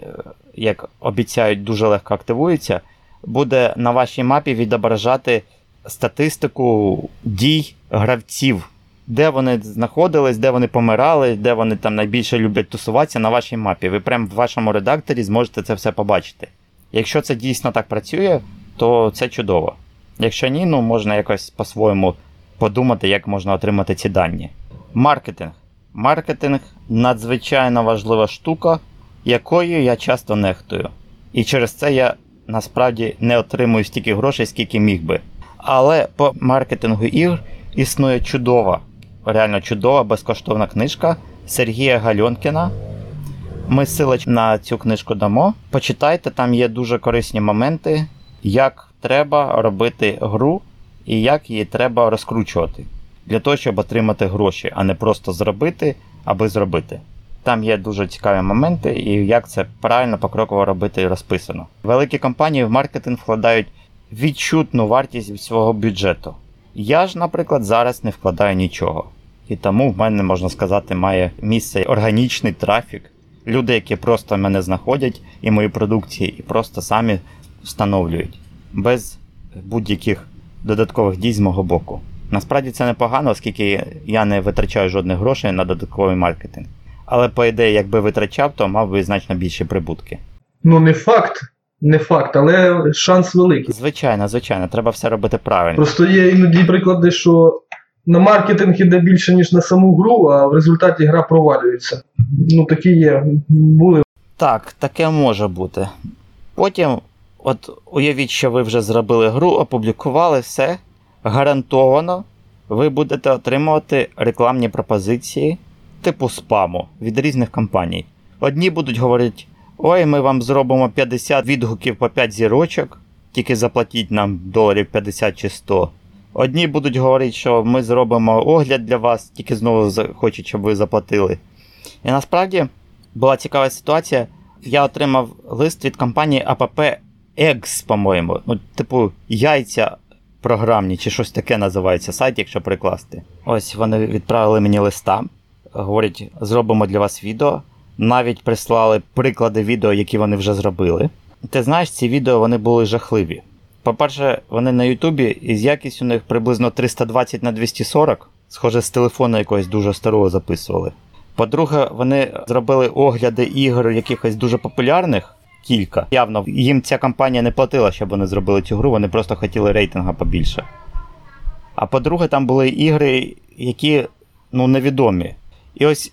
як обіцяють, дуже легко активується, буде на вашій мапі відображати статистику дій гравців, де вони знаходились, де вони помирали, де вони там найбільше люблять тусуватися на вашій мапі. Ви прямо в вашому редакторі зможете це все побачити. Якщо це дійсно так працює, то це чудово. Якщо ні, ну можна якось по-своєму подумати, як можна отримати ці дані. Маркетинг. Маркетинг надзвичайно важлива штука, якою я часто нехтую. І через це я насправді не отримую стільки грошей, скільки міг би. Але по маркетингу ігр існує чудова, реально чудова безкоштовна книжка Сергія Гальонкіна. Ми силач на цю книжку дамо. Почитайте, там є дуже корисні моменти, як треба робити гру і як її треба розкручувати для того, щоб отримати гроші, а не просто зробити, аби зробити. Там є дуже цікаві моменти, і як це правильно покроково робити і розписано. Великі компанії в маркетинг вкладають відчутну вартість свого бюджету. Я ж, наприклад, зараз не вкладаю нічого. І тому в мене, можна сказати, має місце органічний трафік. Люди, які просто мене знаходять і мої продукції, і просто самі встановлюють без будь-яких додаткових дій з мого боку. Насправді це непогано, оскільки я не витрачаю жодних грошей на додатковий маркетинг. Але, по ідеї, якби витрачав, то мав би значно більші прибутки. Ну, не факт, не факт, але шанс великий. Звичайно, звичайно, треба все робити правильно. Просто є іноді приклади, що на маркетинг іде більше, ніж на саму гру, а в результаті гра провалюється. Ну, такі є. Були. Так, таке може бути. Потім, от уявіть, що ви вже зробили гру, опублікували все. Гарантовано ви будете отримувати рекламні пропозиції типу спаму від різних компаній. Одні будуть говорити: ой, ми вам зробимо 50 відгуків по 5 зірочок, тільки заплатіть нам доларів 50 чи 100. Одні будуть говорити, що ми зробимо огляд для вас, тільки знову хочуть, щоб ви заплатили. І насправді була цікава ситуація. Я отримав лист від компанії APP Eggs, по-моєму. Ну, типу, яйця програмні чи щось таке називається сайт, якщо прикласти. Ось вони відправили мені листа. Говорять, зробимо для вас відео. Навіть прислали приклади відео, які вони вже зробили. Ти знаєш, ці відео вони були жахливі. По-перше, вони на Ютубі і з якістю у них приблизно 320 на 240, схоже, з телефону якогось дуже старого записували. По-друге, вони зробили огляди ігор якихось дуже популярних, кілька. Явно їм ця компанія не платила, щоб вони зробили цю гру, вони просто хотіли рейтинга побільше. А по-друге, там були ігри, які ну, невідомі. І ось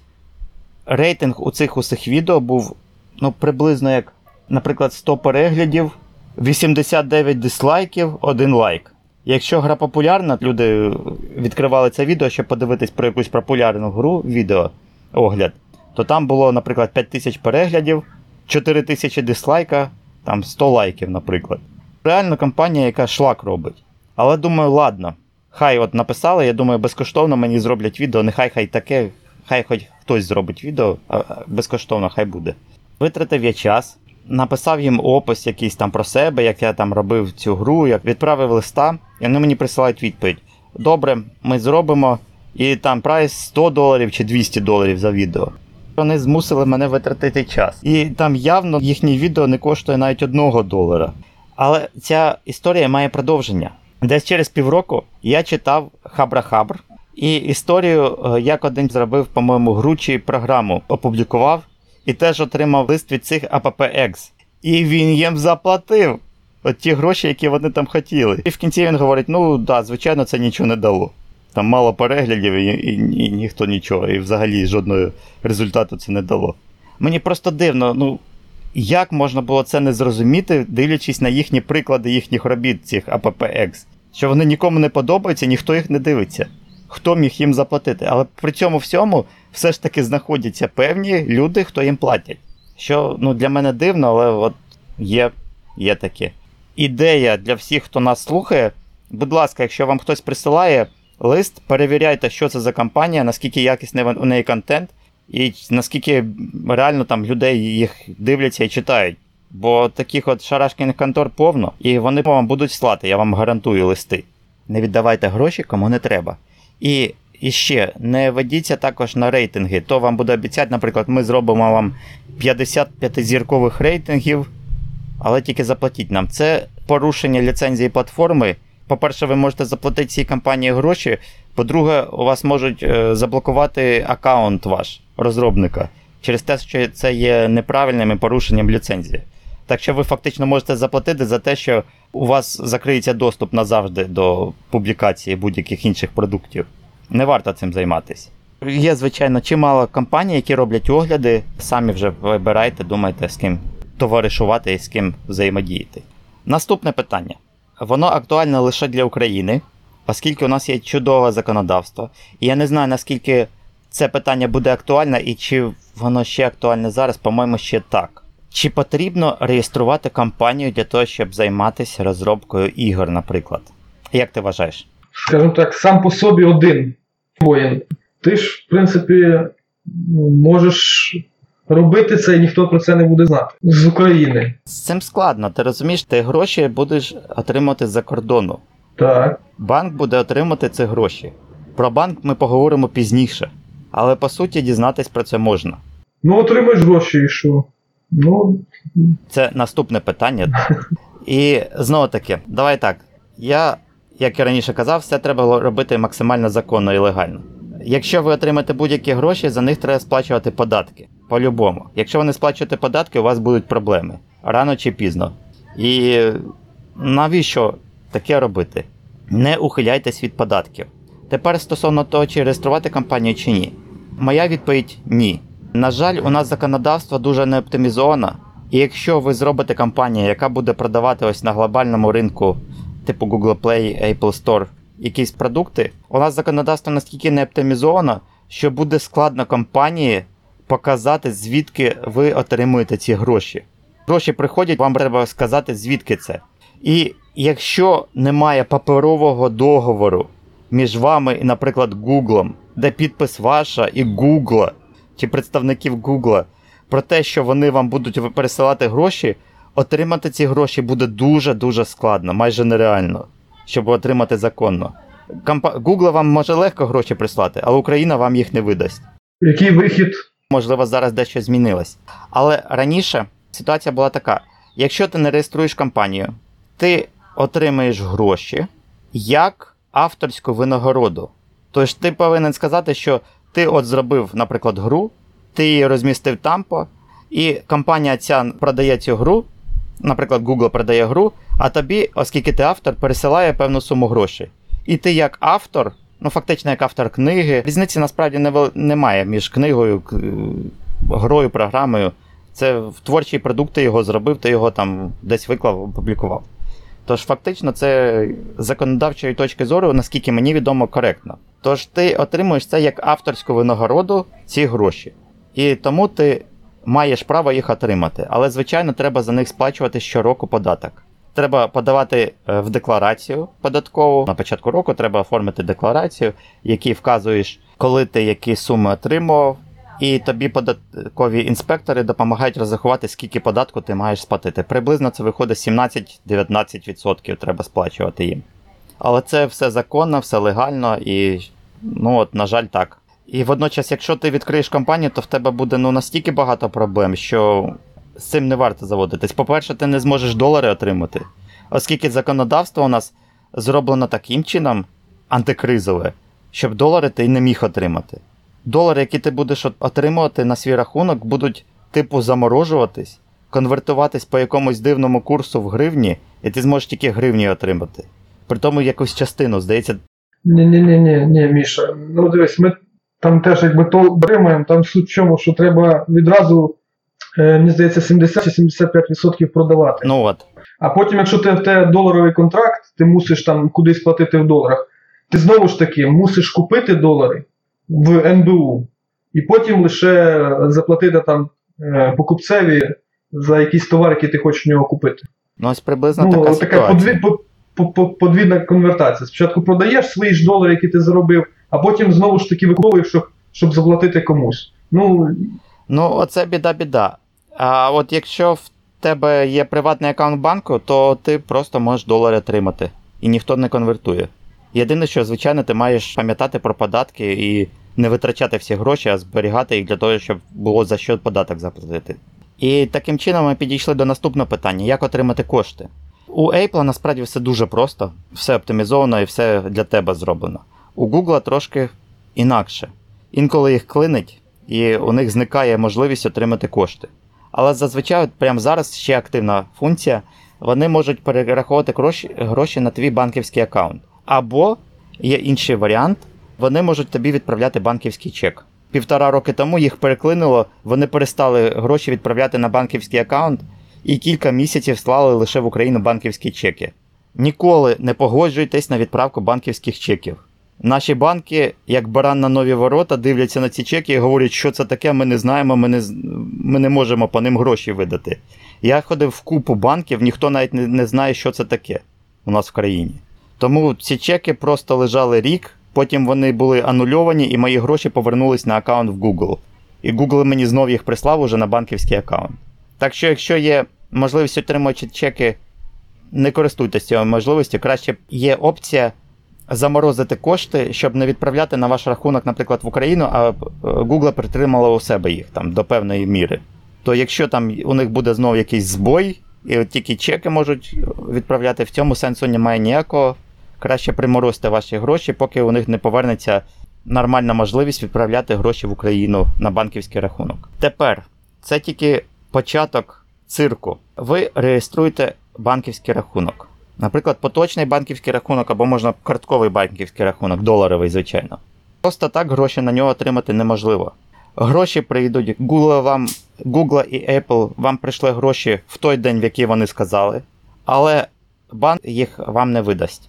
рейтинг у цих усіх відео був ну, приблизно як, наприклад, 100 переглядів, 89 дизлайків, 1 лайк. Якщо гра популярна, люди відкривали це відео, щоб подивитись про якусь популярну гру відео огляд, то там було, наприклад, 5000 переглядів, 4000 дизлайка, там 100 лайків, наприклад. Реально компанія, яка шлак робить. Але думаю, ладно. Хай от написали, я думаю, безкоштовно мені зроблять відео, нехай хай таке, хай хоч хтось зробить відео, а безкоштовно хай буде. Витратив я час, написав їм опис якийсь там про себе, як я там робив цю гру, як відправив листа, і вони мені присилають відповідь. Добре, ми зробимо і там прайс 100 доларів чи 200 доларів за відео. Вони змусили мене витратити час. І там явно їхнє відео не коштує навіть 1 долара. Але ця історія має продовження. Десь через півроку я читав Хабра-Хабр і історію, е, як один зробив, по-моєму, гру чи програму, опублікував і теж отримав лист від цих AppX. І він їм заплатив от ті гроші, які вони там хотіли. І в кінці він говорить: ну да, звичайно, це нічого не дало. Там мало переглядів і, і, і ніхто нічого, і взагалі жодного результату це не дало. Мені просто дивно, ну як можна було це не зрозуміти, дивлячись на їхні приклади їхніх робіт, цих AppX, що вони нікому не подобаються, ніхто їх не дивиться. Хто міг їм заплатити? Але при цьому всьому все ж таки знаходяться певні люди, хто їм платять. Що ну, для мене дивно, але от є, є таке. Ідея для всіх, хто нас слухає. Будь ласка, якщо вам хтось присилає лист, перевіряйте, що це за компанія, наскільки якісний у неї контент, і наскільки реально там людей їх дивляться і читають. Бо таких от шарашкіних контор повно, і вони вам будуть слати, я вам гарантую листи. Не віддавайте гроші, кому не треба. І і ще не ведіться також на рейтинги. То вам буде обіцяти, наприклад, ми зробимо вам 55 зіркових рейтингів, але тільки заплатіть нам. Це порушення ліцензії платформи. По-перше, ви можете заплатити цій компанії гроші. По-друге, у вас можуть е, заблокувати аккаунт ваш розробника через те, що це є неправильним порушенням ліцензії. Так що ви фактично можете заплатити за те, що у вас закриється доступ назавжди до публікації будь-яких інших продуктів. Не варто цим займатися. Є, звичайно, чимало компаній, які роблять огляди. Самі вже вибирайте, думайте, з ким товаришувати і з ким взаємодіяти. Наступне питання. Воно актуальне лише для України, оскільки у нас є чудове законодавство. І я не знаю, наскільки це питання буде актуальне і чи воно ще актуальне зараз, по-моєму, ще так. Чи потрібно реєструвати компанію для того, щоб займатися розробкою ігор, наприклад? Як ти вважаєш? Скажімо так, сам по собі один воїн. Ти ж, в принципі, можеш робити це, і ніхто про це не буде знати. З України. З цим складно. Ти розумієш, ти гроші будеш отримати з-за кордону. Так. Банк буде отримати ці гроші. Про банк ми поговоримо пізніше. Але по суті дізнатись про це можна. Ну, отримаєш гроші і що? Ну. Це наступне питання. І знову таки, давай так. Я, як і раніше казав, все треба робити максимально законно і легально. Якщо ви отримаєте будь-які гроші, за них треба сплачувати податки. По-любому. Якщо ви не сплачуєте податки, у вас будуть проблеми рано чи пізно. І навіщо таке робити? Не ухиляйтесь від податків. Тепер стосовно того, чи реєструвати компанію чи ні. Моя відповідь ні. На жаль, у нас законодавство дуже не оптимізовано. І якщо ви зробите компанію, яка буде продавати ось на глобальному ринку, типу Google Play, Apple Store, якісь продукти, у нас законодавство настільки не оптимізовано, що буде складно компанії показати, звідки ви отримуєте ці гроші. Гроші приходять, вам треба сказати, звідки це. І якщо немає паперового договору між вами і, наприклад, Google, де підпис ваша і Google, чи представників Google, про те, що вони вам будуть пересилати гроші, отримати ці гроші буде дуже-дуже складно, майже нереально, щоб отримати законно. Google вам може легко гроші прислати, але Україна вам їх не видасть. Який вихід? Можливо, зараз дещо змінилось. Але раніше ситуація була така: якщо ти не реєструєш компанію, ти отримаєш гроші як авторську винагороду. Тож ти повинен сказати, що ти от зробив, наприклад, гру, ти її розмістив тампо, і компанія ця продає цю гру, наприклад, Google продає гру, а тобі, оскільки ти автор, пересилає певну суму грошей. І ти як автор, ну фактично як автор книги, різниці насправді не, немає між книгою, грою, програмою. Це в творчий продукт ти його зробив, ти його там десь виклав, опублікував. Тож, фактично, це з законодавчої точки зору, наскільки мені відомо, коректно. Тож ти отримуєш це як авторську винагороду ці гроші. І тому ти маєш право їх отримати. Але, звичайно, треба за них сплачувати щороку податок. Треба подавати е, в декларацію податкову. На початку року треба оформити декларацію, в якій вказуєш, коли ти які суми отримував, і тобі податкові інспектори допомагають розрахувати, скільки податку ти маєш сплатити. Приблизно це виходить 17-19% треба сплачувати їм. Але це все законно, все легально і, ну от, на жаль, так. І водночас, якщо ти відкриєш компанію, то в тебе буде ну, настільки багато проблем, що з цим не варто заводитись. По-перше, ти не зможеш долари отримати, оскільки законодавство у нас зроблено таким чином антикризове, щоб долари ти не міг отримати долари, які ти будеш отримувати на свій рахунок, будуть типу заморожуватись, конвертуватись по якомусь дивному курсу в гривні, і ти зможеш тільки гривні отримати. При тому якусь частину, здається. Ні-ні, ні, ні, Міша. Ну дивись, ми там теж якби то отримуємо, там суть в чому, що треба відразу, е, мені здається, 70 чи 75% продавати. Ну от. А потім, якщо ти в тебе доларовий контракт, ти мусиш там кудись платити в доларах, ти знову ж таки мусиш купити долари в НБУ, і потім лише заплатити там е, покупцеві за якийсь товар, який ти хочеш в нього купити. Ну, ось приблизно ну, така, така подві, подвійна конвертація. Спочатку продаєш свої ж долари, які ти заробив, а потім знову ж таки викуповуєш, щоб, щоб заплатити комусь. Ну, ну оце біда-біда. А от якщо в тебе є приватний аккаунт банку, то ти просто можеш долари отримати. І ніхто не конвертує. Єдине, що, звичайно, ти маєш пам'ятати про податки і не витрачати всі гроші, а зберігати їх для того, щоб було за що податок заплатити. І таким чином ми підійшли до наступного питання: як отримати кошти. У Apple насправді все дуже просто, все оптимізовано і все для тебе зроблено. У Google трошки інакше. Інколи їх клинить, і у них зникає можливість отримати кошти. Але зазвичай, прямо зараз ще активна функція, вони можуть перераховувати гроші, на твій банківський аккаунт. Або є інший варіант, вони можуть тобі відправляти банківський чек. Півтора роки тому їх переклинило, вони перестали гроші відправляти на банківський аккаунт і кілька місяців слали лише в Україну банківські чеки. Ніколи не погоджуйтесь на відправку банківських чеків. Наші банки, як баран на нові ворота, дивляться на ці чеки і говорять, що це таке, ми не знаємо, ми не ми не можемо по ним гроші видати. Я ходив в купу банків, ніхто навіть не, не знає, що це таке у нас в країні. Тому ці чеки просто лежали рік, потім вони були анульовані, і мої гроші повернулись на аккаунт в Google. І Google мені знов їх прислав уже на банківський аккаунт. Так що, якщо є можливість отримати чеки, не користуйтесь цією можливістю, краще є опція заморозити кошти, щоб не відправляти на ваш рахунок, наприклад, в Україну, а е, Google притримала у себе їх там до певної міри. То якщо там у них буде знову якийсь збой, і от тільки чеки можуть відправляти, в цьому сенсу немає ніякого краще приморозьте ваші гроші, поки у них не повернеться нормальна можливість відправляти гроші в Україну на банківський рахунок. Тепер це тільки початок цирку. Ви реєструєте банківський рахунок. Наприклад, поточний банківський рахунок або можна картковий банківський рахунок, доларовий, звичайно. Просто так гроші на нього отримати неможливо. Гроші прийдуть, Google вам, Google і Apple вам прийшли гроші в той день, в який вони сказали, але банк їх вам не видасть.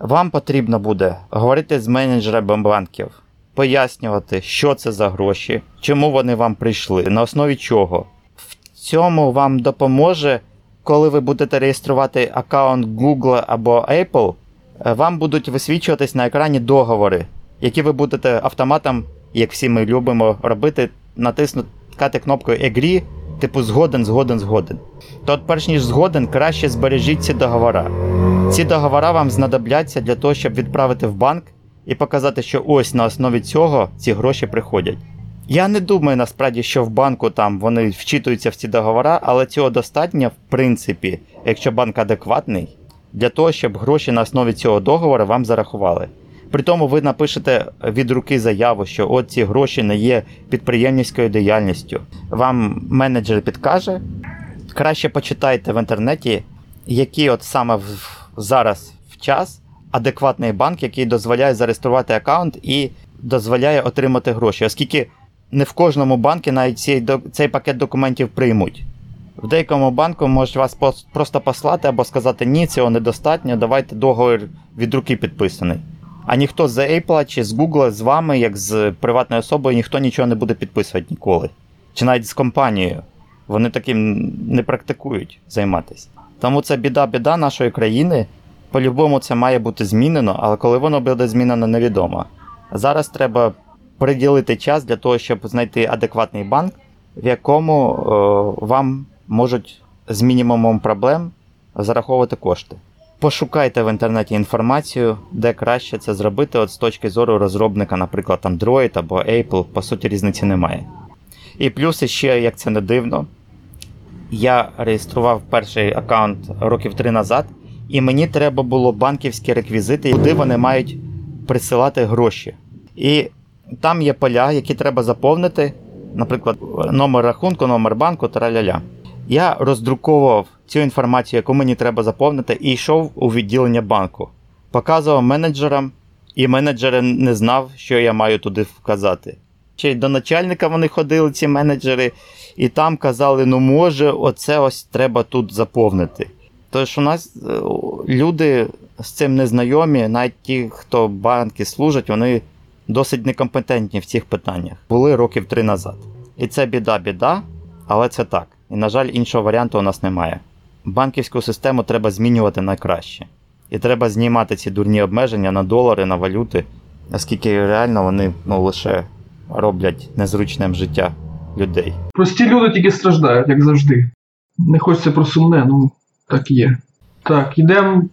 Вам потрібно буде говорити з менеджерами банків, пояснювати, що це за гроші, чому вони вам прийшли, на основі чого. В цьому вам допоможе, коли ви будете реєструвати аккаунт Google або Apple, е, вам будуть висвічуватись на екрані договори, які ви будете автоматом, як всі ми любимо робити, натиснути кнопкою Agree, типу згоден, згоден, згоден. То от перш ніж згоден, краще збережіть ці договори. Ці договори вам знадобляться для того, щоб відправити в банк і показати, що ось на основі цього ці гроші приходять. Я не думаю насправді, що в банку там вони вчитуються в ці договори, але цього достатньо, в принципі, якщо банк адекватний, для того, щоб гроші на основі цього договору вам зарахували. При тому ви напишете від руки заяву, що от ці гроші не є підприємницькою діяльністю. Вам менеджер підкаже. Краще почитайте в інтернеті, який от саме в, зараз в час адекватний банк, який дозволяє зареєструвати аккаунт і дозволяє отримати гроші, оскільки не в кожному банку навіть цей, цей пакет документів приймуть. В деякому банку можуть вас просто послати або сказати, ні, цього недостатньо, давайте договір від руки підписаний. А ніхто з Apple чи з Google з вами, як з приватною особою, ніхто нічого не буде підписувати ніколи. Чи навіть з компанією. Вони таким не практикують займатися. Тому це біда-біда нашої країни. По-любому це має бути змінено, але коли воно буде змінено, невідомо. Зараз треба приділити час для того, щоб знайти адекватний банк, в якому о, вам можуть з мінімумом проблем зараховувати кошти. Пошукайте в інтернеті інформацію, де краще це зробити от з точки зору розробника, наприклад, Android або Apple, по суті, різниці немає. І плюс ще, як це не дивно, я реєстрував перший аккаунт років три назад, і мені треба було банківські реквізити, куди вони мають присилати гроші. І там є поля, які треба заповнити, наприклад, номер рахунку, номер банку траля-ля. Я роздруковував цю інформацію, яку мені треба заповнити, і йшов у відділення банку. Показував менеджерам, і менеджери не знав, що я маю туди вказати. Ще й до начальника вони ходили, ці менеджери, і там казали, ну може, оце ось треба тут заповнити. Тож у нас е, люди з цим незнайомі, навіть ті, хто банки служать, вони досить некомпетентні в цих питаннях. Були років три назад. І це біда-біда, але це так. І, на жаль, іншого варіанту у нас немає. Банківську систему треба змінювати найкраще. І треба знімати ці дурні обмеження на долари, на валюти, оскільки реально вони ну, лише роблять незручним життя людей. Прості люди тільки страждають, як завжди. Не хочеться про сумне, ну так є. Так, йдемо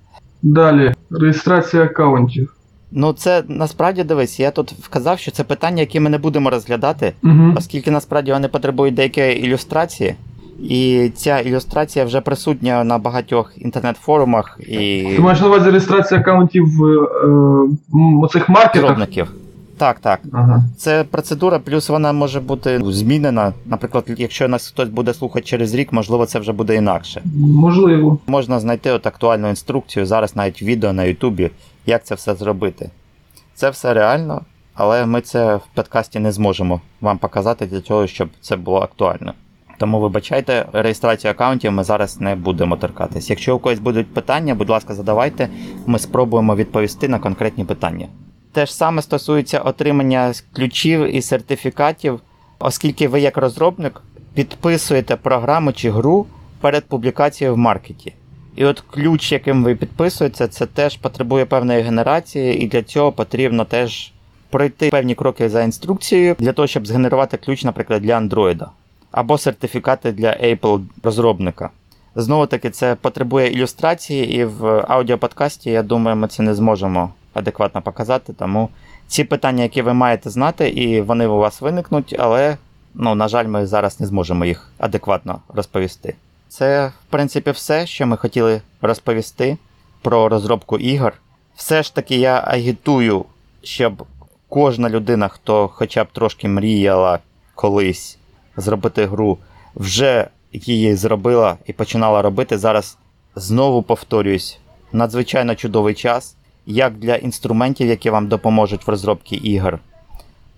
далі. Реєстрація аккаунтів. Ну, це насправді дивись, я тут вказав, що це питання, яке ми не будемо розглядати, угу. оскільки насправді вони потребують деякої ілюстрації. І ця ілюстрація вже присутня на багатьох інтернет-форумах і. Ти маєш на увазі реєстрація аккаунтів е, оцих маркетах? Розробників. Так, так. Ага. Це процедура, плюс вона може бути змінена. Наприклад, якщо нас хтось буде слухати через рік, можливо, це вже буде інакше. Можливо. Можна знайти от актуальну інструкцію, зараз навіть відео на Ютубі, як це все зробити. Це все реально, але ми це в подкасті не зможемо вам показати для того, щоб це було актуально. Тому вибачайте, реєстрацію аккаунтів ми зараз не будемо торкатись. Якщо у когось будуть питання, будь ласка, задавайте, ми спробуємо відповісти на конкретні питання. Те ж саме стосується отримання ключів і сертифікатів, оскільки ви, як розробник, підписуєте програму чи гру перед публікацією в маркеті. І от ключ, яким ви підписуєте, це теж потребує певної генерації, і для цього потрібно теж пройти певні кроки за інструкцією для того, щоб згенерувати ключ, наприклад, для Android. Або сертифікати для Apple розробника. Знову таки, це потребує ілюстрації, і в аудіоподкасті, я думаю, ми це не зможемо адекватно показати. Тому ці питання, які ви маєте знати, і вони у вас виникнуть, але, ну, на жаль, ми зараз не зможемо їх адекватно розповісти. Це, в принципі, все, що ми хотіли розповісти про розробку ігор. Все ж таки, я агітую, щоб кожна людина, хто хоча б трошки мріяла колись зробити гру, вже її зробила і починала робити. Зараз знову повторюсь, надзвичайно чудовий час, як для інструментів, які вам допоможуть в розробці ігор,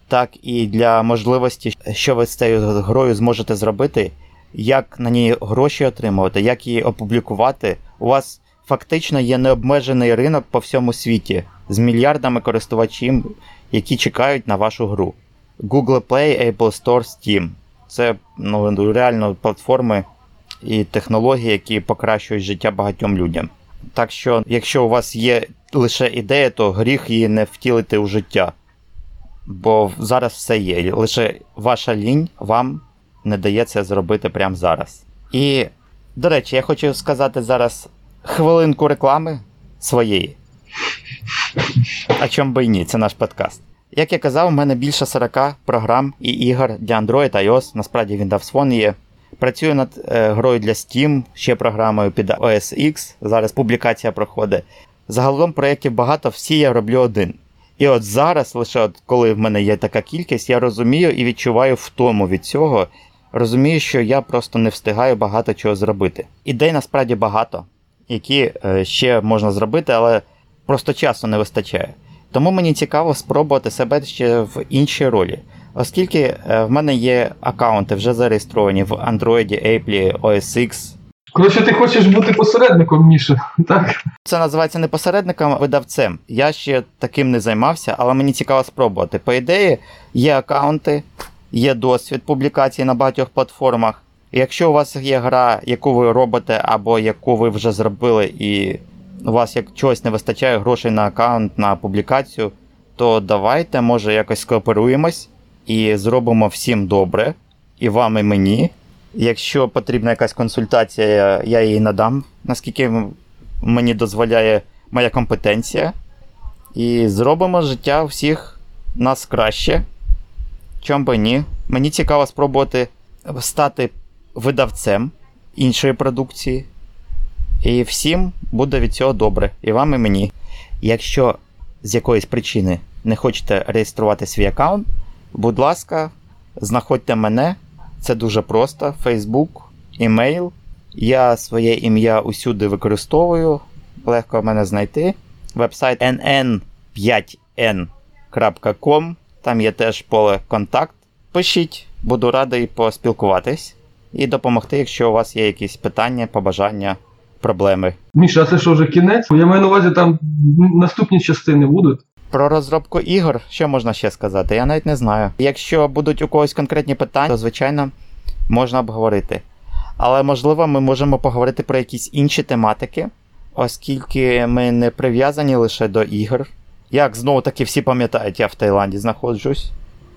так і для можливості, що ви з цією грою зможете зробити, як на ній гроші отримувати, як її опублікувати. У вас фактично є необмежений ринок по всьому світі з мільярдами користувачів, які чекають на вашу гру. Google Play, Apple Store, Steam. Це ну, реально платформи і технології, які покращують життя багатьом людям. Так що, якщо у вас є лише ідея, то гріх її не втілити у життя. Бо зараз все є. Лише ваша лінь вам не дає це зробити прямо зараз. І, до речі, я хочу сказати зараз хвилинку реклами своєї. А чом би і ні, це наш подкаст. Як я казав, у мене більше 40 програм і ігор для Android, iOS, насправді Windows Phone є. Працюю над е, грою для Steam, ще програмою під OS X, зараз публікація проходить. Загалом проєктів багато, всі я роблю один. І от зараз, лише от коли в мене є така кількість, я розумію і відчуваю втому від цього. Розумію, що я просто не встигаю багато чого зробити. Ідей насправді багато, які е, ще можна зробити, але просто часу не вистачає. Тому мені цікаво спробувати себе ще в іншій ролі. Оскільки е, в мене є аккаунти вже зареєстровані в Android, Apple, OS X. Коротше, ти хочеш бути посередником, Міша, так? Це називається не посередником, а видавцем. Я ще таким не займався, але мені цікаво спробувати. По ідеї, є аккаунти, є досвід публікації на багатьох платформах. Якщо у вас є гра, яку ви робите, або яку ви вже зробили, і у вас як чогось не вистачає грошей на аккаунт, на публікацію, то давайте, може, якось скооперуємось і зробимо всім добре, і вам, і мені. Якщо потрібна якась консультація, я її надам, наскільки мені дозволяє моя компетенція. І зробимо життя всіх нас краще. Чом би ні. Мені цікаво спробувати стати видавцем іншої продукції. І всім буде від цього добре, і вам, і мені. Якщо з якоїсь причини не хочете реєструвати свій аккаунт, будь ласка, знаходьте мене. Це дуже просто. Facebook, імейл. Я своє ім'я усюди використовую. Легко мене знайти. Вебсайт nn5n.com. Там є теж поле контакт. Пишіть, буду радий поспілкуватись і допомогти, якщо у вас є якісь питання, побажання, проблеми. Міша, а це що вже кінець? Я маю на увазі, там наступні частини будуть. Про розробку ігор, що можна ще сказати? Я навіть не знаю. Якщо будуть у когось конкретні питання, то звичайно можна обговорити. Але можливо, ми можемо поговорити про якісь інші тематики, оскільки ми не прив'язані лише до ігор. Як знову таки всі пам'ятають, я в Таїланді знаходжусь.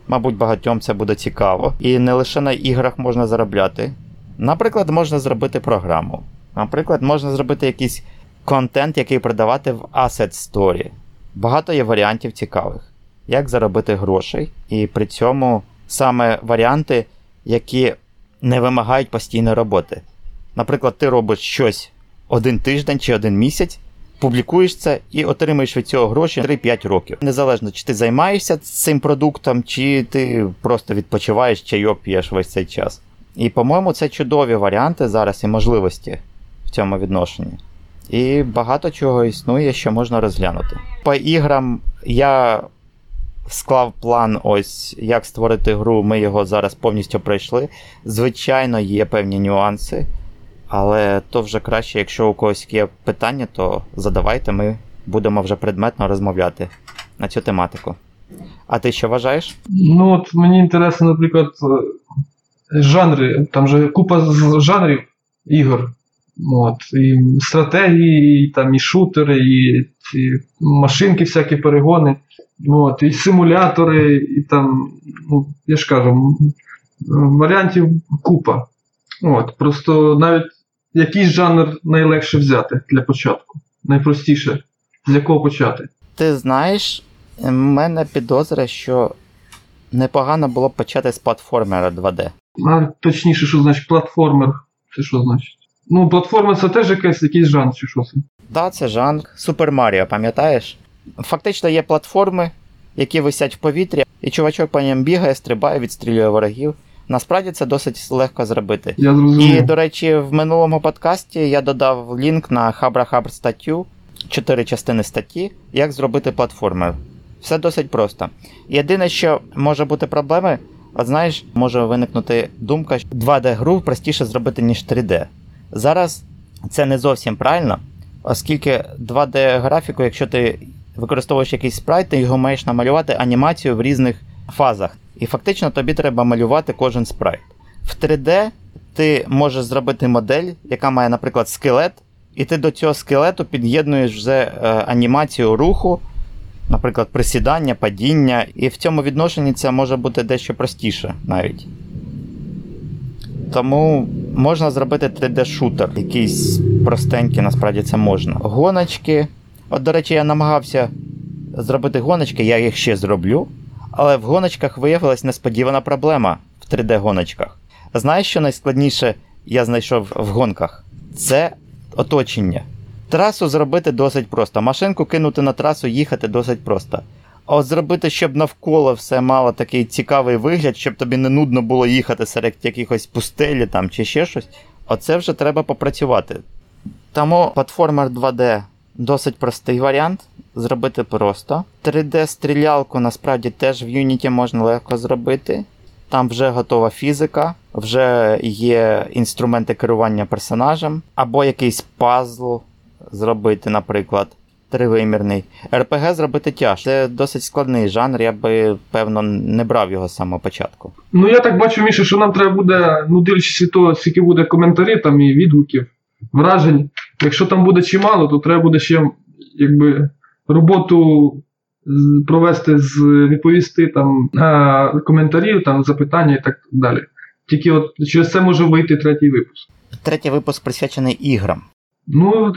Мабуть, багатьом це буде цікаво. І не лише на іграх можна заробляти. Наприклад, можна зробити програму. Наприклад, можна зробити якийсь контент, який продавати в Asset Story. Багато є варіантів цікавих, як заробити грошей, і при цьому саме варіанти, які не вимагають постійної роботи. Наприклад, ти робиш щось один тиждень чи один місяць, публікуєш це і отримуєш від цього гроші 3-5 років. Незалежно, чи ти займаєшся цим продуктом, чи ти просто відпочиваєш чайок п'єш весь цей час. І, по-моєму, це чудові варіанти зараз і можливості в цьому відношенні. І багато чого існує, що можна розглянути. По іграм я склав план, ось як створити гру. Ми його зараз повністю пройшли. Звичайно, є певні нюанси, але то вже краще, якщо у когось є питання, то задавайте, ми будемо вже предметно розмовляти на цю тематику. А ти що вважаєш? Ну, от мені інтересно, наприклад, жанри. Там же купа жанрів ігор. От, І стратегії, і там і шутери, і ці машинки, всякі перегони, от, і симулятори, і там, ну, я ж кажу, варіантів купа. От, Просто навіть якийсь жанр найлегше взяти для початку. Найпростіше, з якого почати. Ти знаєш, в мене підозра, що непогано було б почати з платформера 2D. А точніше, що значить платформер? Це що значить? Ну, платформа це теж якийсь, якийсь жанр, чи що це? Так, да, це жанр. Супер Маріо, пам'ятаєш? Фактично є платформи, які висять в повітрі, і чувачок по ним бігає, стрибає, відстрілює ворогів. Насправді це досить легко зробити. Я зрозумів. І, до речі, в минулому подкасті я додав лінк на Хабра статтю, чотири частини статті, як зробити платформер. Все досить просто. Єдине, що може бути проблеми, от знаєш, може виникнути думка, що 2D-гру простіше зробити, ніж 3D. Зараз це не зовсім правильно, оскільки 2D-графіку, якщо ти використовуєш якийсь спрайт, ти його маєш намалювати анімацію в різних фазах. І фактично тобі треба малювати кожен спрайт. В 3D ти можеш зробити модель, яка має, наприклад, скелет, і ти до цього скелету під'єднуєш вже е, анімацію руху, наприклад, присідання, падіння, і в цьому відношенні це може бути дещо простіше навіть. Тому можна зробити 3D-шутер, якийсь простенький, насправді це можна. Гоночки. От, до речі, я намагався зробити гоночки, я їх ще зроблю. Але в гоночках виявилась несподівана проблема в 3D-гоночках. Знаєш, що найскладніше я знайшов в гонках? Це оточення. Трасу зробити досить просто. Машинку кинути на трасу, їхати досить просто. А от зробити, щоб навколо все мало такий цікавий вигляд, щоб тобі не нудно було їхати серед якихось пустелі там чи ще щось, оце вже треба попрацювати. Тому платформер 2D досить простий варіант. Зробити просто. 3D-стрілялку насправді теж в Unity можна легко зробити. Там вже готова фізика, вже є інструменти керування персонажем, або якийсь пазл зробити, наприклад, тривимірний. РПГ зробити тяжко. Це досить складний жанр, я би, певно, не брав його з самого початку. Ну я так бачу, Міша, що нам треба буде, ну дивлячись від того, скільки буде коментарів там і відгуків, вражень. Якщо там буде чимало, то треба буде ще якби роботу провести з відповісти там на коментарів, там запитання і так далі. Тільки от через це може вийти третій випуск. Третій випуск присвячений іграм. Ну, е,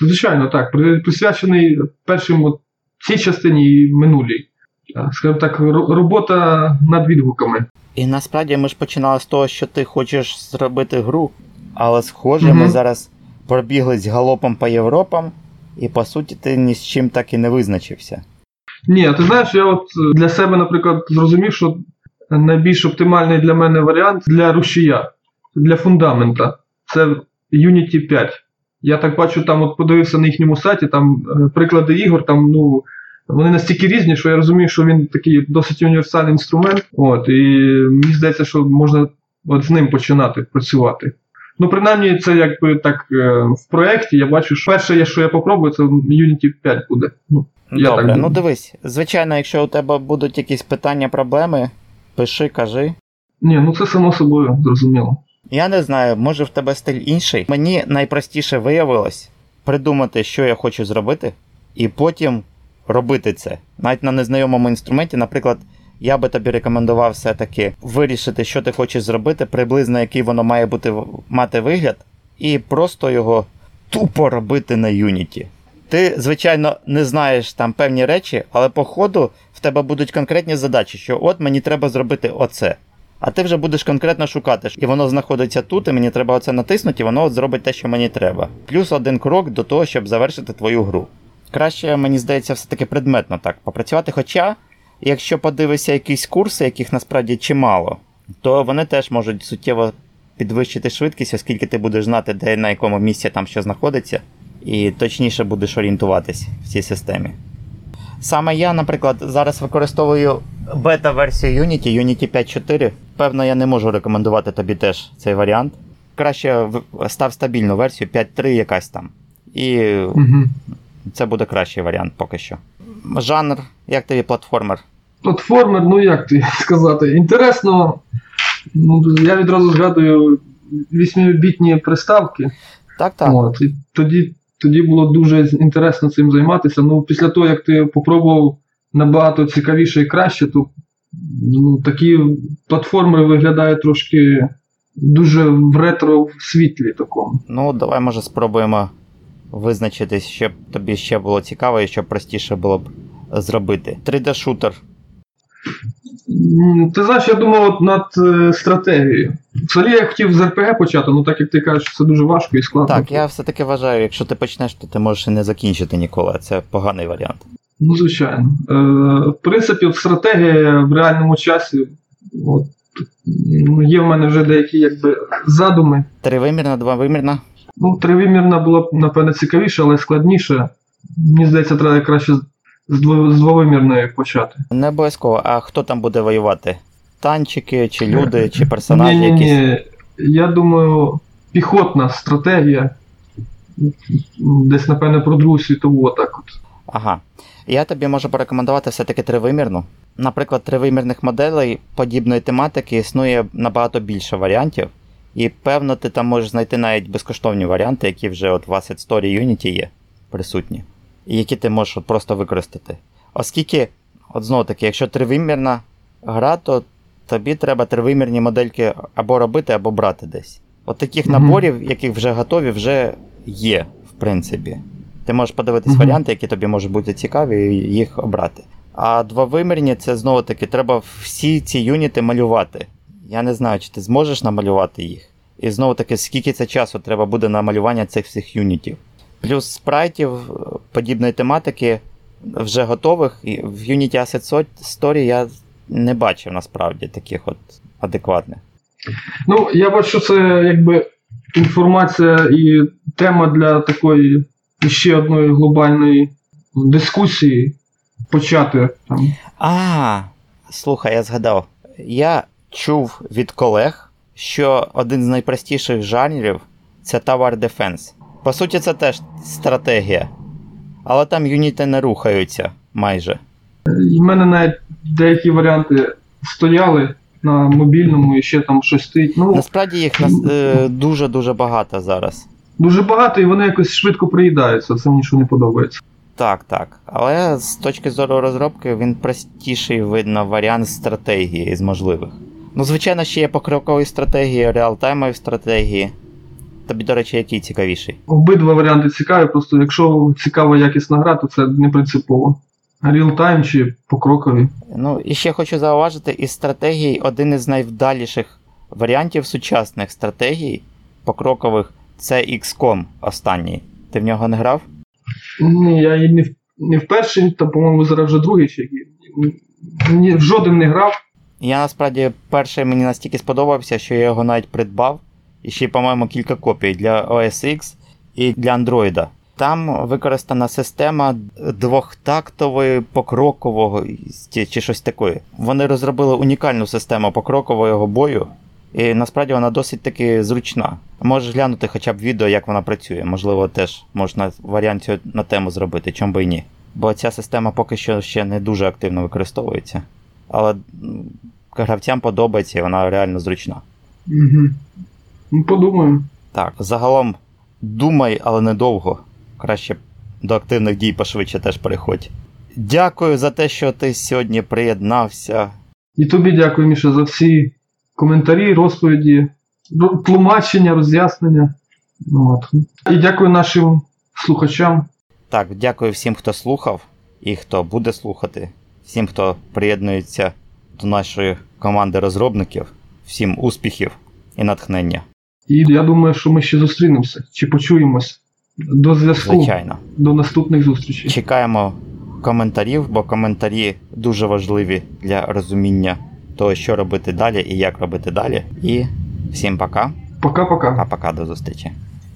звичайно, так. Присвячений першим от цій частині і минулій. Е, Скажімо так, робота над відгуками. І насправді ми ж починали з того, що ти хочеш зробити гру, але схоже, ми зараз пробіглись галопом по Європам, і по суті ти ні з чим так і не визначився. Ні, ти знаєш, я от е, для себе, наприклад, зрозумів, що найбільш оптимальний для мене варіант для рушія, для фундамента. Це Unity 5. Я так бачу, там от подивився на їхньому сайті, там е, приклади ігор, там, ну, вони настільки різні, що я розумію, що він такий досить універсальний інструмент. От, і мені здається, що можна от з ним починати працювати. Ну, принаймні, це якби так е, в проєкті я бачу, що перше, що я попробую, це Unity 5 буде. Ну, Я Добре, так ну дивись, звичайно, якщо у тебе будуть якісь питання, проблеми, пиши, кажи. Ні, ну це само собою зрозуміло. Я не знаю, може в тебе стиль інший. Мені найпростіше виявилось придумати, що я хочу зробити, і потім робити це. Навіть на незнайомому інструменті, наприклад, я би тобі рекомендував все-таки вирішити, що ти хочеш зробити, приблизно який воно має бути мати вигляд, і просто його тупо робити на Unity. Ти, звичайно, не знаєш там певні речі, але по ходу в тебе будуть конкретні задачі, що от мені треба зробити оце. А ти вже будеш конкретно шукати, і воно знаходиться тут, і мені треба оце натиснути, і воно от зробить те, що мені треба. Плюс один крок до того, щоб завершити твою гру. Краще, мені здається, все-таки предметно так попрацювати. Хоча, якщо подивишся якісь курси, яких насправді чимало, то вони теж можуть суттєво підвищити швидкість, оскільки ти будеш знати, де на якому місці там що знаходиться, і точніше будеш орієнтуватись в цій системі. Саме я, наприклад, зараз використовую бета-версію Unity, Unity 5.4. Певно, я не можу рекомендувати тобі теж цей варіант. Краще став стабільну версію 5.3 якась там. І Угу. це буде кращий варіант поки що. Жанр, як тобі платформер? Платформер, ну як ти сказати, інтересно. Ну, я відразу згадую 8-бітні приставки. Так, так. От, і тоді, тоді було дуже інтересно цим займатися. Ну, після того, як ти попробував набагато цікавіше і краще, то ну, такі платформи виглядають трошки дуже в ретро світлі такому. Ну, давай, може, спробуємо визначитись, щоб тобі ще було цікаво і щоб простіше було б зробити. 3D-шутер. Ти знаєш, я думав от над е, стратегією. Взагалі я хотів з РПГ почати, ну так як ти кажеш, це дуже важко і складно. Так, я все-таки вважаю, якщо ти почнеш, то ти можеш і не закінчити ніколи. Це поганий варіант. Ну, звичайно. Е, в принципі, от стратегія в реальному часі от, Ну, Є в мене вже деякі якби задуми. Тривимірна, двовимірна? Ну, тривимірна була б, напевне, цікавіше, але складніше. Мені здається, треба краще з- з дво- з двовимірної почати. Не обов'язково. А хто там буде воювати? Танчики, чи люди, чи персонажі ні, якісь? ні, я думаю, піхотна стратегія. Десь, напевне, про Другу світову, отак от. Ага. Я тобі можу порекомендувати все-таки тривимірну. Наприклад, тривимірних моделей подібної тематики існує набагато більше варіантів. І певно, ти там можеш знайти навіть безкоштовні варіанти, які вже от в Asset Story Unity є присутні, які ти можеш от просто використати. Оскільки, от знову таки, якщо тривимірна гра, то тобі треба тривимірні модельки або робити, або брати десь. От таких Мгм. наборів, яких вже готові, вже є, в принципі. Ти можеш подивитись Мгм. варіанти, які тобі можуть бути цікаві, і їх обрати. А двовимірні це знову таки треба всі ці юніти малювати. Я не знаю, чи ти зможеш намалювати їх. І знову таки, скільки це часу треба буде на малювання цих всіх юнітів. Плюс спрайтів е, подібної тематики вже готових. І в Unity Asset Story я не бачив насправді таких от адекватних. Ну, я бачу, це якби інформація і тема для такої ще одної глобальної дискусії почати там. А, слухай, я згадав. Я чув від колег, що один з найпростіших жанрів це Tower Defense. По суті, це теж стратегія. Але там юніти не рухаються майже. В мене навіть деякі варіанти стояли на мобільному і ще там щось стоїть. Ну, Насправді їх нас, е, дуже-дуже багато зараз. дуже багато, і вони якось швидко приїдаються. Це мені що не подобається. Так, так. Але з точки зору розробки він простіший видно варіант стратегії з можливих. Ну, звичайно, ще є покрокові стратегії, реалтаймові стратегії. Тобі, до речі, який цікавіший? Обидва варіанти цікаві, просто якщо цікава якісна гра, то це не принципово. Реал-тайм чи покрокові. Ну, і ще хочу зауважити, із стратегій один із найвдаліших варіантів сучасних стратегій покрокових це XCOM останній. Ти в нього не грав? Ні, я її не, в- не вперше, та, по-моєму, зараз вже другий чи. Ні, в жоден не грав. Я насправді перший мені настільки сподобався, що я його навіть придбав. І ще, по-моєму, кілька копій для OS X і для Android. Там використана система двохтактової покрокового чи щось такої. Вони розробили унікальну систему покрокового бою, і насправді вона досить таки зручна. Можеш глянути хоча б відео, як вона працює. Можливо, теж можна варіант на тему зробити, чому би і ні. Бо ця система поки що ще не дуже активно використовується. Але гравцям подобається і вона реально зручна. Угу. Ну, подумаємо. Так, загалом думай, але недовго. Краще до активних дій пошвидше теж переходь. Дякую за те, що ти сьогодні приєднався. І тобі дякую, Міша, за всі коментарі, розповіді, тлумачення, роз'яснення. Ну, От. І дякую нашим слухачам. Так, дякую всім, хто слухав і хто буде слухати, всім, хто приєднується до нашої команди розробників, всім успіхів і натхнення. І я думаю, що ми ще зустрінемося чи почуємось. До зв'язку. Звичайно. До наступних зустрічей. Чекаємо коментарів, бо коментарі дуже важливі для розуміння того, що робити далі і як робити далі. І всім пока. Пока-пока. А пока до зустрічі.